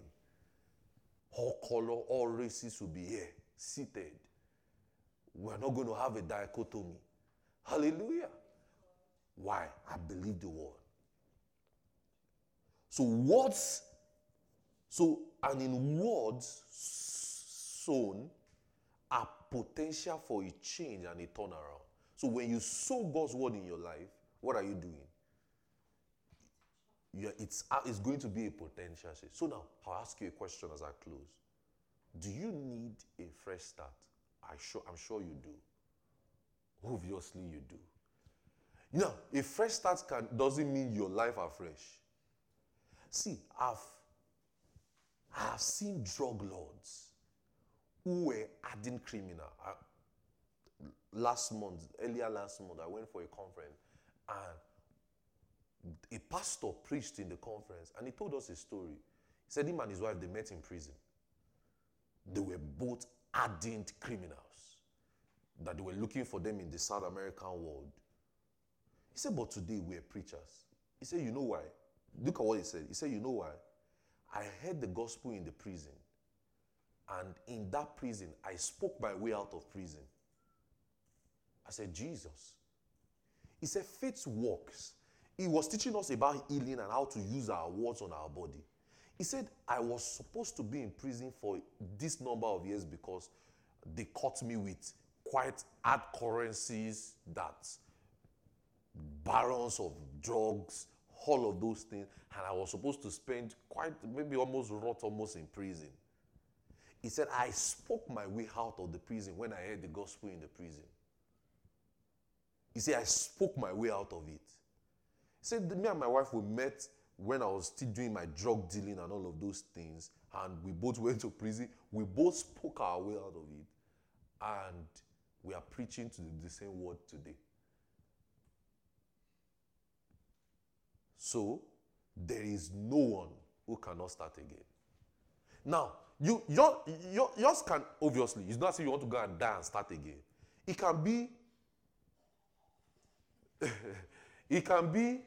All color, all races will be here, seated. We're not going to have a dichotomy. Hallelujah. Why? I believe the word. So, words, so, and in words sown are potential for a change and a turnaround. So, when you sow God's word in your life, what are you doing? It's, uh, it's going to be a potential. So now, I'll ask you a question as I close. Do you need a fresh start? I sure, I'm sure you do. Obviously, you do. Now, a fresh start can, doesn't mean your life are fresh. See, I've, I've seen drug lords who were adding criminal. I, last month, earlier last month, I went for a conference and a pastor preached in the conference and he told us a story. He said him and his wife they met in prison. They were both ardent criminals. That they were looking for them in the South American world. He said, but today we're preachers. He said, you know why? Look at what he said. He said, you know what? I heard the gospel in the prison. And in that prison, I spoke my way out of prison. I said, Jesus. He said, faith works he was teaching us about healing and how to use our words on our body. He said, I was supposed to be in prison for this number of years because they caught me with quite hard currencies that barons of drugs, all of those things, and I was supposed to spend quite maybe almost rot almost in prison. He said, I spoke my way out of the prison when I heard the gospel in the prison. He said, I spoke my way out of it. He said, Me and my wife, we met when I was still doing my drug dealing and all of those things. And we both went to prison. We both spoke our way out of it. And we are preaching to the same word today. So, there is no one who cannot start again. Now, you, your, your, yours can, obviously, it's not saying you want to go and die and start again. It can be, it can be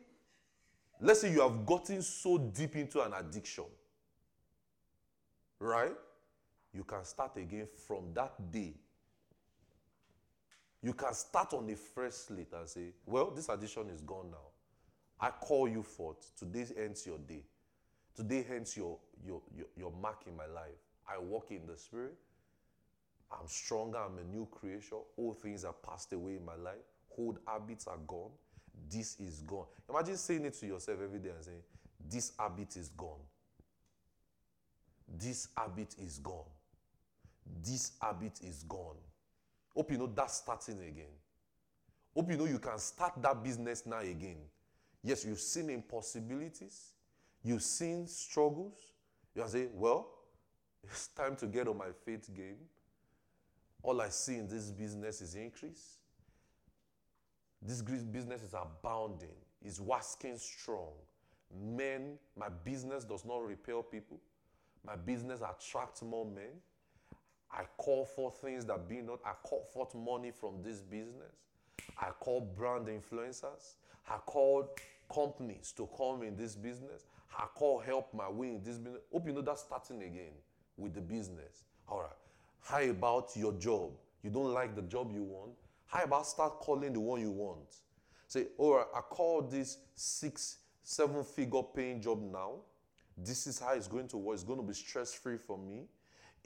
Let's say you have gotten so deep into an addiction, right? You can start again from that day You can start on the fresh slate and say, Well, this addiction is gone now. I call you forth. Today ends your day. Today ends your, your, your, your mark in my life. I walk in the Spirit. I'm stronger. I'm a new creation. All things are passed away in my life. Old habits are gone. This is gone. Imagine saying it to yourself every day and saying, This habit is gone. This habit is gone. This habit is gone. Hope you know that's starting again. Hope you know you can start that business now again. Yes, you've seen impossibilities, you've seen struggles. You are saying, Well, it's time to get on my faith game. All I see in this business is increase. This business is abounding, is waxing strong. Men, my business does not repel people. My business attracts more men. I call for things that be not. I call forth money from this business. I call brand influencers. I call companies to come in this business. I call help my way in this business. Hope you know that's starting again with the business. All right. How about your job? You don't like the job you want? How about start calling the one you want? Say, all right, I call this six, seven figure paying job now. This is how it's going to work. It's going to be stress free for me.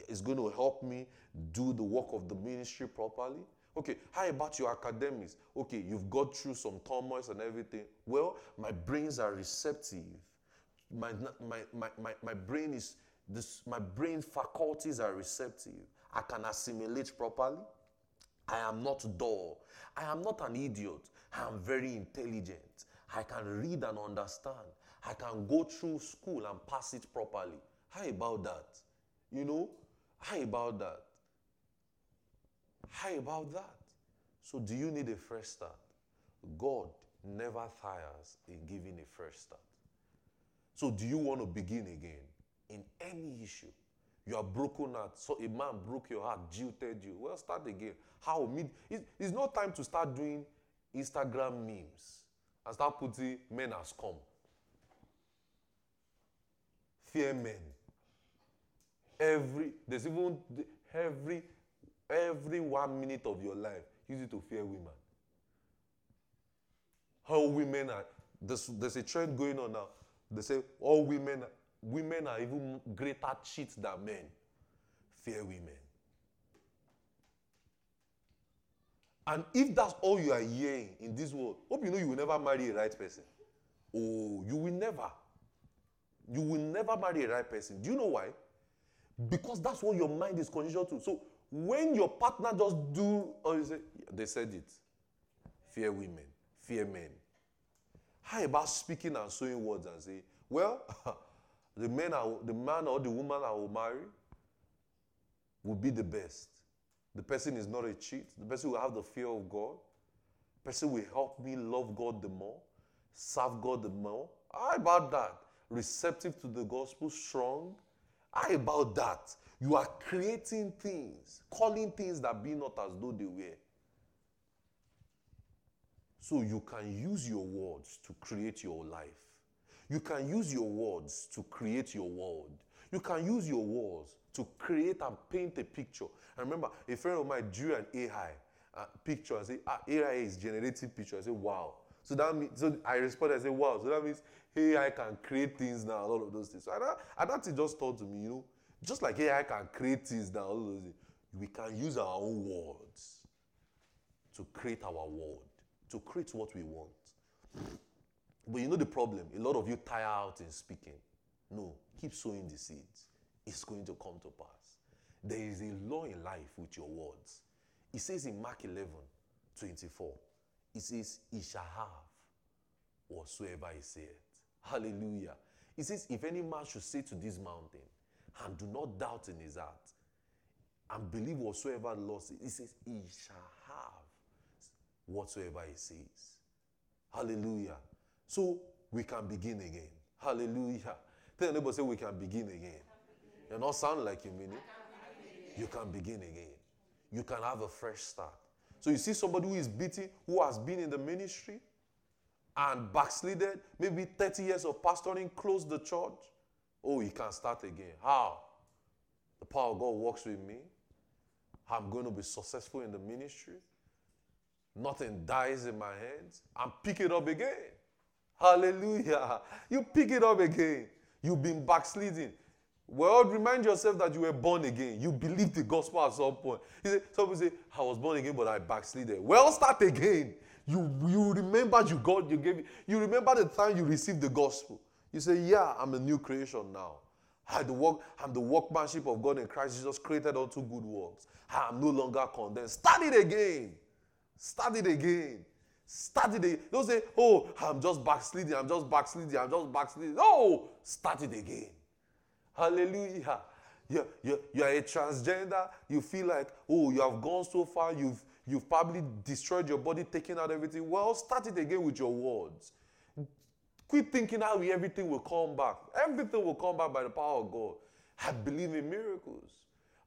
It's going to help me do the work of the ministry properly. Okay, how about your academics? Okay, you've got through some turmoils and everything. Well, my brains are receptive. My, my, my, my, my brain is this, my brain faculties are receptive. I can assimilate properly. I am not dull. I am not an idiot. I am very intelligent. I can read and understand. I can go through school and pass it properly. How about that? You know, how about that? How about that? So, do you need a fresh start? God never tires in giving a fresh start. So, do you want to begin again in any issue? You are broken heart. So a man broke your heart, jilted you. Well, start again. How? It's not time to start doing Instagram memes and start putting men as come. Fear men. Every there's even every every one minute of your life use it to fear women. How women are there's, there's a trend going on now. They say all women women are even greater cheats than men. Fear women. And if that's all you are hearing in this world, hope you know you will never marry a right person. Oh, you will never. You will never marry a right person. Do you know why? Because that's what your mind is conditioned to. So when your partner just do, or you say, they said it. Fear women, fear men. How about speaking and sowing words and say, well, the man, I, the man or the woman I will marry will be the best. The person is not a cheat. The person will have the fear of God. The person will help me love God the more, serve God the more. How about that? Receptive to the gospel, strong. How about that? You are creating things, calling things that be not as though they were. So you can use your words to create your life. You can use your words to create your world. You can use your words to create and paint a picture. I remember a friend of mine drew an AI uh, picture and said, ah, AI is generating picture. I said, wow. So that means, so I responded, I said, wow. So that means AI can create things now, a lot of those things. So and that, and just thought to me, you know, just like AI can create things now, we can use our own words to create our world, to create what we want. But you know the problem? A lot of you tire out in speaking. No, keep sowing the seeds. It's going to come to pass. There is a law in life with your words. It says in Mark 11 24, it says, He shall have whatsoever he saith. Hallelujah. It says, If any man should say to this mountain, and do not doubt in his heart, and believe whatsoever the Lord says, he says, He shall have whatsoever he says. Hallelujah. So we can begin again. Hallelujah. Tell your neighbor, say, We can begin again. You're not sound like you mean it. You can begin again. You can have a fresh start. So you see somebody who is beaten, who has been in the ministry and backslided, maybe 30 years of pastoring, closed the church. Oh, you can start again. How? The power of God works with me. I'm going to be successful in the ministry. Nothing dies in my hands. And pick it up again. Hallelujah. You pick it up again. You've been backsliding. Well, remind yourself that you were born again. You believed the gospel at some point. You say, some people say, I was born again, but I backslided. Well, start again. You, you remember you got, you gave, you remember the time you received the gospel. You say, Yeah, I'm a new creation now. I the work, I'm the workmanship of God in Christ Jesus, created unto good works. I am no longer condemned. Start it again. Start it again. Start it again. Don't say, Oh, I'm just backsliding, I'm just backsliding, I'm just backsliding. No, start it again. Hallelujah. You're, you're, you're a transgender. You feel like, oh, you have gone so far. You've, you've probably destroyed your body, taken out everything. Well, start it again with your words. Quit thinking how everything will come back. Everything will come back by the power of God. I believe in miracles.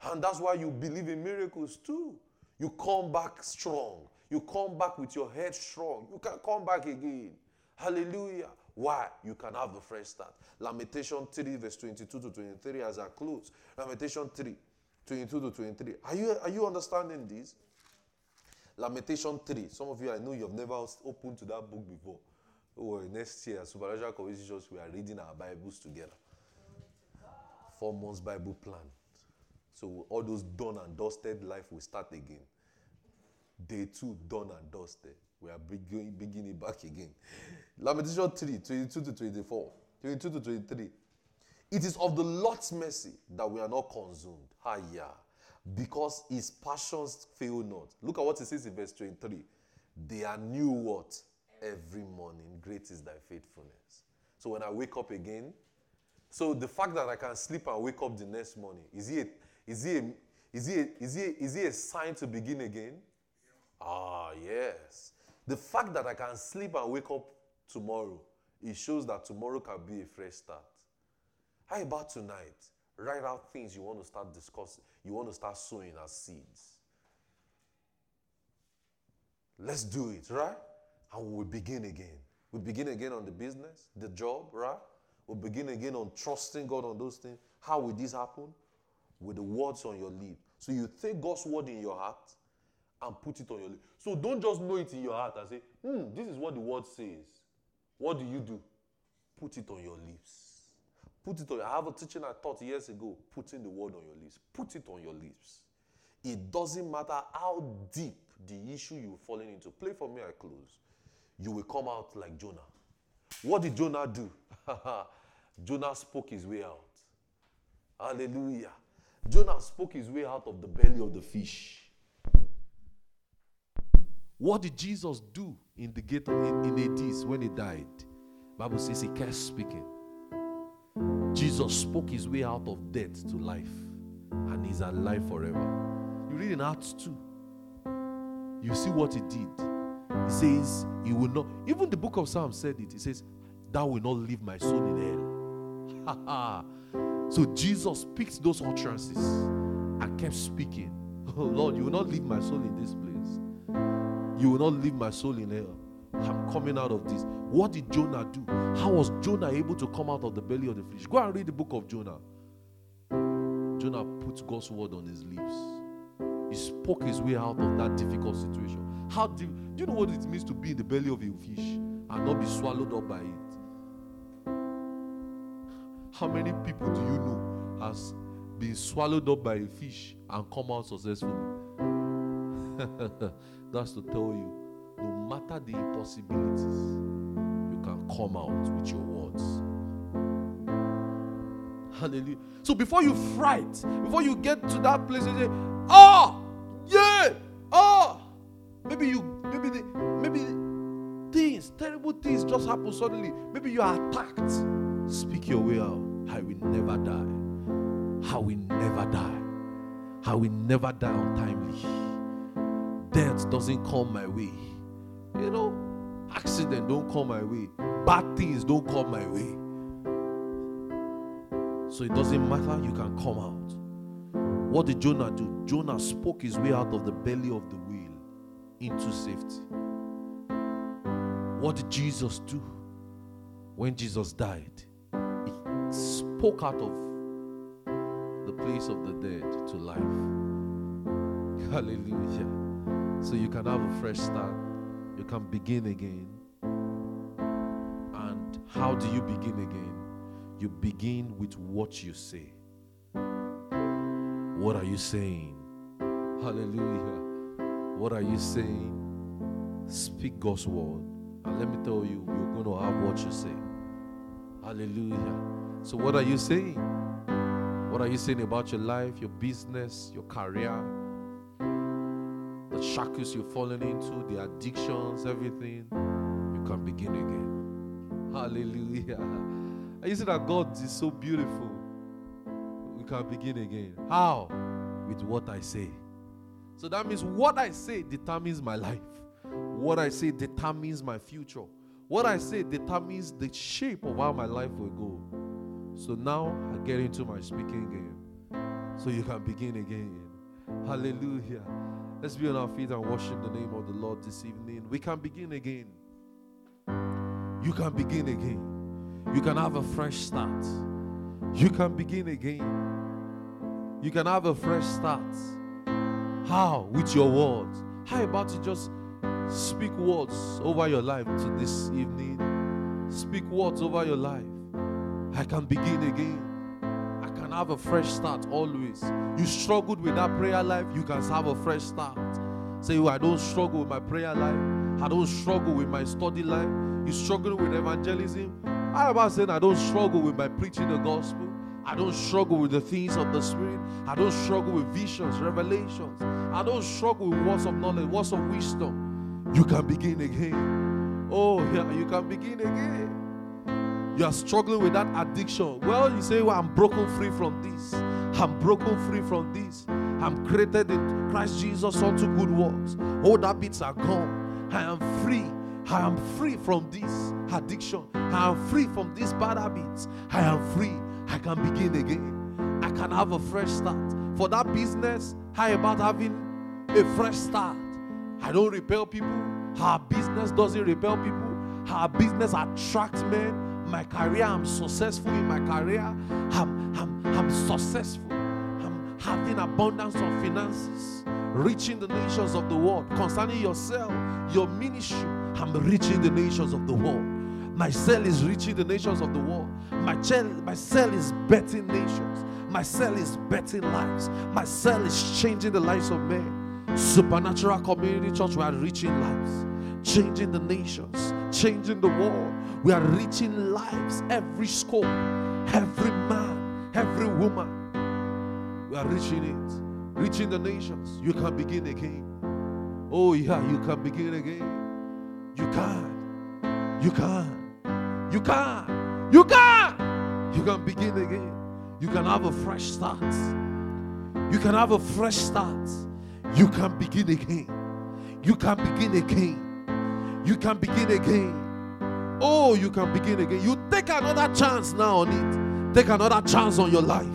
And that's why you believe in miracles too. You come back strong. You come back with your head strong. You can come back again. Hallelujah. Why? You can have the fresh start. Lamentation 3, verse 22 to 23 as I close. Lamentation 3, 22 to 23. Are you, are you understanding this? Lamentation 3. Some of you, I know you have never opened to that book before. Oh, next year, Supernatural Conversations, we are reading our Bibles together. Four months Bible plan. So all those done and dusted life will start again. Day two, done and dusted. We are beginning, beginning back again. Lamentation 3, 22 to 24, 22 to 23. It is of the Lord's mercy that we are not consumed. Yeah. Because his passions fail not. Look at what it says in verse 23. They are new what? Every morning. Great is thy faithfulness. So when I wake up again, so the fact that I can sleep and wake up the next morning, is he a, is he a, is he a, is he a, is he a sign to begin again? Ah, yes. The fact that I can sleep and wake up tomorrow, it shows that tomorrow can be a fresh start. How about tonight? Write out things you want to start discussing, you want to start sowing as seeds. Let's do it, right? And we'll begin again. We begin again on the business, the job, right? We'll begin again on trusting God on those things. How will this happen? With the words on your lips. So you take God's word in your heart, and put it on your lips. So don't just know it in your heart and say, hmm, this is what the word says. What do you do? Put it on your lips. Put it on. I have a teaching I taught years ago. Putting the word on your lips. Put it on your lips. It doesn't matter how deep the issue you've fallen into. Play for me, I close. You will come out like Jonah. What did Jonah do? Jonah spoke his way out. Hallelujah. Jonah spoke his way out of the belly of the fish. What did Jesus do in the gate in, in Hades when he died? Bible says he kept speaking. Jesus spoke his way out of death to life, and he's alive forever. You read in Acts 2, you see what he did. He says, He will not, even the book of Psalms said it. He says, Thou will not leave my soul in hell. so Jesus picked those utterances and kept speaking. Oh Lord, you will not leave my soul in this place. You will not leave my soul in hell. I'm coming out of this. What did Jonah do? How was Jonah able to come out of the belly of the fish? Go and read the book of Jonah. Jonah put God's word on his lips. He spoke his way out of that difficult situation. How do, do you know what it means to be in the belly of a fish and not be swallowed up by it? How many people do you know has been swallowed up by a fish and come out successfully? That's to tell you, no matter the impossibilities, you can come out with your words. Hallelujah. So before you fright, before you get to that place and say, oh, things, just happen suddenly. Maybe you are attacked. Speak your way out. I will never die. I will never die. I will never die untimely death doesn't come my way. You know, accident don't come my way. Bad things don't come my way. So it doesn't matter, you can come out. What did Jonah do? Jonah spoke his way out of the belly of the whale into safety. What did Jesus do? When Jesus died, he spoke out of the place of the dead to life. Hallelujah. so you can have a fresh start. You can begin again. And how do you begin again? You begin with what you say. What are you saying? Hallelujah. What are you saying? Speak God's word. And let me tell you, you're going to have what you say. Hallelujah. So, what are you saying? What are you saying about your life, your business, your career, the shackles you've fallen into, the addictions, everything? You can begin again. Hallelujah. And you see that God is so beautiful. We can begin again. How? With what I say. So that means what I say determines my life. What I say determines my future. What I say determines the shape of how my life will go. So now I get into my speaking game. So you can begin again. Hallelujah. Let's be on our feet and worship the name of the Lord this evening. We can begin again. You can begin again. You can have a fresh start. You can begin again. You can have a fresh start. How? With your words. How about you just Speak words over your life to this evening. Speak words over your life. I can begin again. I can have a fresh start always. You struggled with that prayer life, you can have a fresh start. Say, oh, I don't struggle with my prayer life. I don't struggle with my study life. You struggle with evangelism. How about saying, I don't struggle with my preaching the gospel? I don't struggle with the things of the Spirit. I don't struggle with visions, revelations. I don't struggle with words of knowledge, words of wisdom you can begin again. Oh, yeah, you can begin again. You are struggling with that addiction. Well, you say, Well, I'm broken free from this. I'm broken free from this. I'm created in Christ Jesus unto good works. All habits are gone. I am free. I am free from this addiction. I am free from these bad habits. I am free. I can begin again. I can have a fresh start. For that business, how about having a fresh start? I don't repel people. Her business doesn't repel people. Her business attracts men. My career, I'm successful in my career. I'm, I'm, I'm successful. I'm having abundance of finances, reaching the nations of the world. Concerning yourself, your ministry, I'm reaching the nations of the world. My cell is reaching the nations of the world. My, cell, my cell is betting nations. My cell is betting lives. My cell is changing the lives of men. Supernatural Community Church, we are reaching lives, changing the nations, changing the world. We are reaching lives, every scope, every man, every woman. We are reaching it, reaching the nations. You can begin again. Oh, yeah, you can begin again. You can. You can. You can. You can. You can begin again. You can have a fresh start. You can have a fresh start. You can begin again. You can begin again. You can begin again. Oh, you can begin again. You take another chance now on it. Take another chance on your life.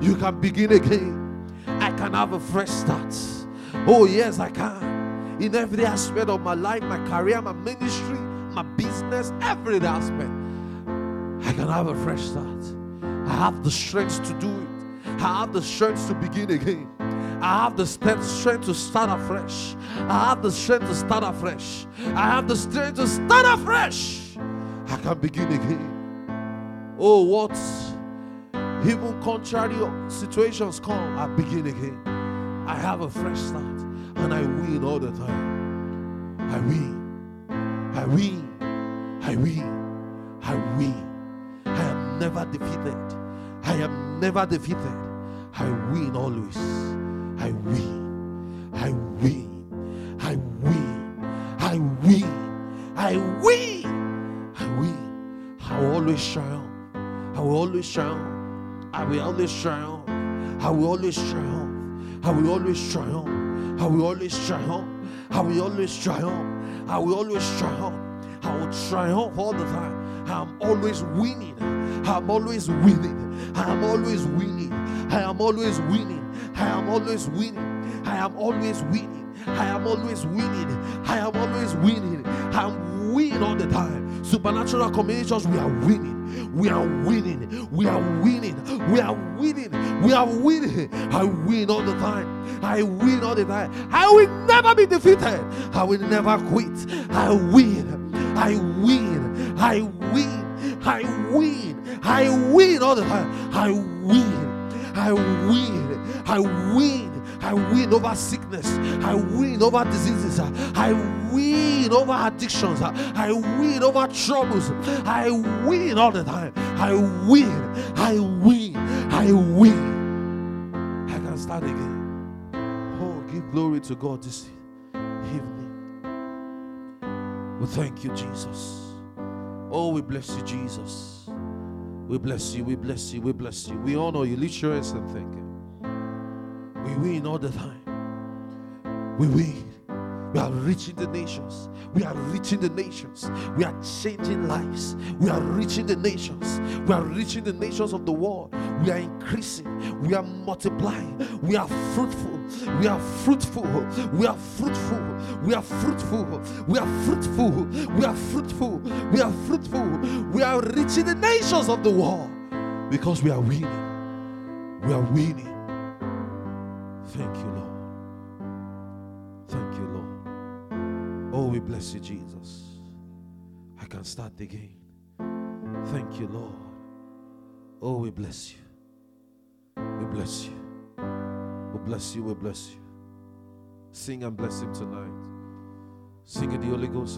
You can begin again. I can have a fresh start. Oh, yes, I can. In every aspect of my life, my career, my ministry, my business, every aspect, I can have a fresh start. I have the strength to do it. I have the strength to begin again. I have the strength to start afresh. I have the strength to start afresh. I have the strength to start afresh. I can begin again. Oh, what even contrary situations come, I begin again. I have a fresh start and I win all the time. I win. I win. I win. I win. I am never defeated. I am never defeated. I win always. I win. I win. I win. I win. I win. I win. I will always triumph. I will always triumph. I will always triumph. I will always triumph. I will always triumph. I will always triumph. I will always triumph. I will always triumph. I will triumph all the time. I'm always winning. I'm always winning. I am always winning. I am always winning. I am always winning. I am always winning. I am always winning. I am always winning. I am winning all the time. Supernatural communities, we are winning. We are winning. We are winning. We are winning. We are winning. I win all the time. I win all the time. I will never be defeated. I will never quit. I win. I win. I win. I win. I win all the time. I win. I win. I win. I win over sickness. I win over diseases. I win over addictions. I win over troubles. I win all the time. I win. I win. I win. I can start again. Oh, give glory to God this evening. We thank you, Jesus. Oh, we bless you, Jesus. We bless you, we bless you, we bless you. We honor you. Lift your hands and thank Him. We win all the time. We win. We are reaching the nations. We are reaching the nations. We are changing lives. We are reaching the nations. We are reaching the nations of the world. We are increasing. We are multiplying. We are fruitful. We are fruitful. We are fruitful. We are fruitful. We are fruitful. We are fruitful. We are fruitful. We are reaching the nations of the world because we are winning. We are winning. Thank you, Lord. Thank you, Lord. Oh, we bless you, Jesus. I can start again. Thank you, Lord. Oh, we bless you. We bless you. We bless you. We bless you. Sing and bless Him tonight. Sing in the Holy Ghost.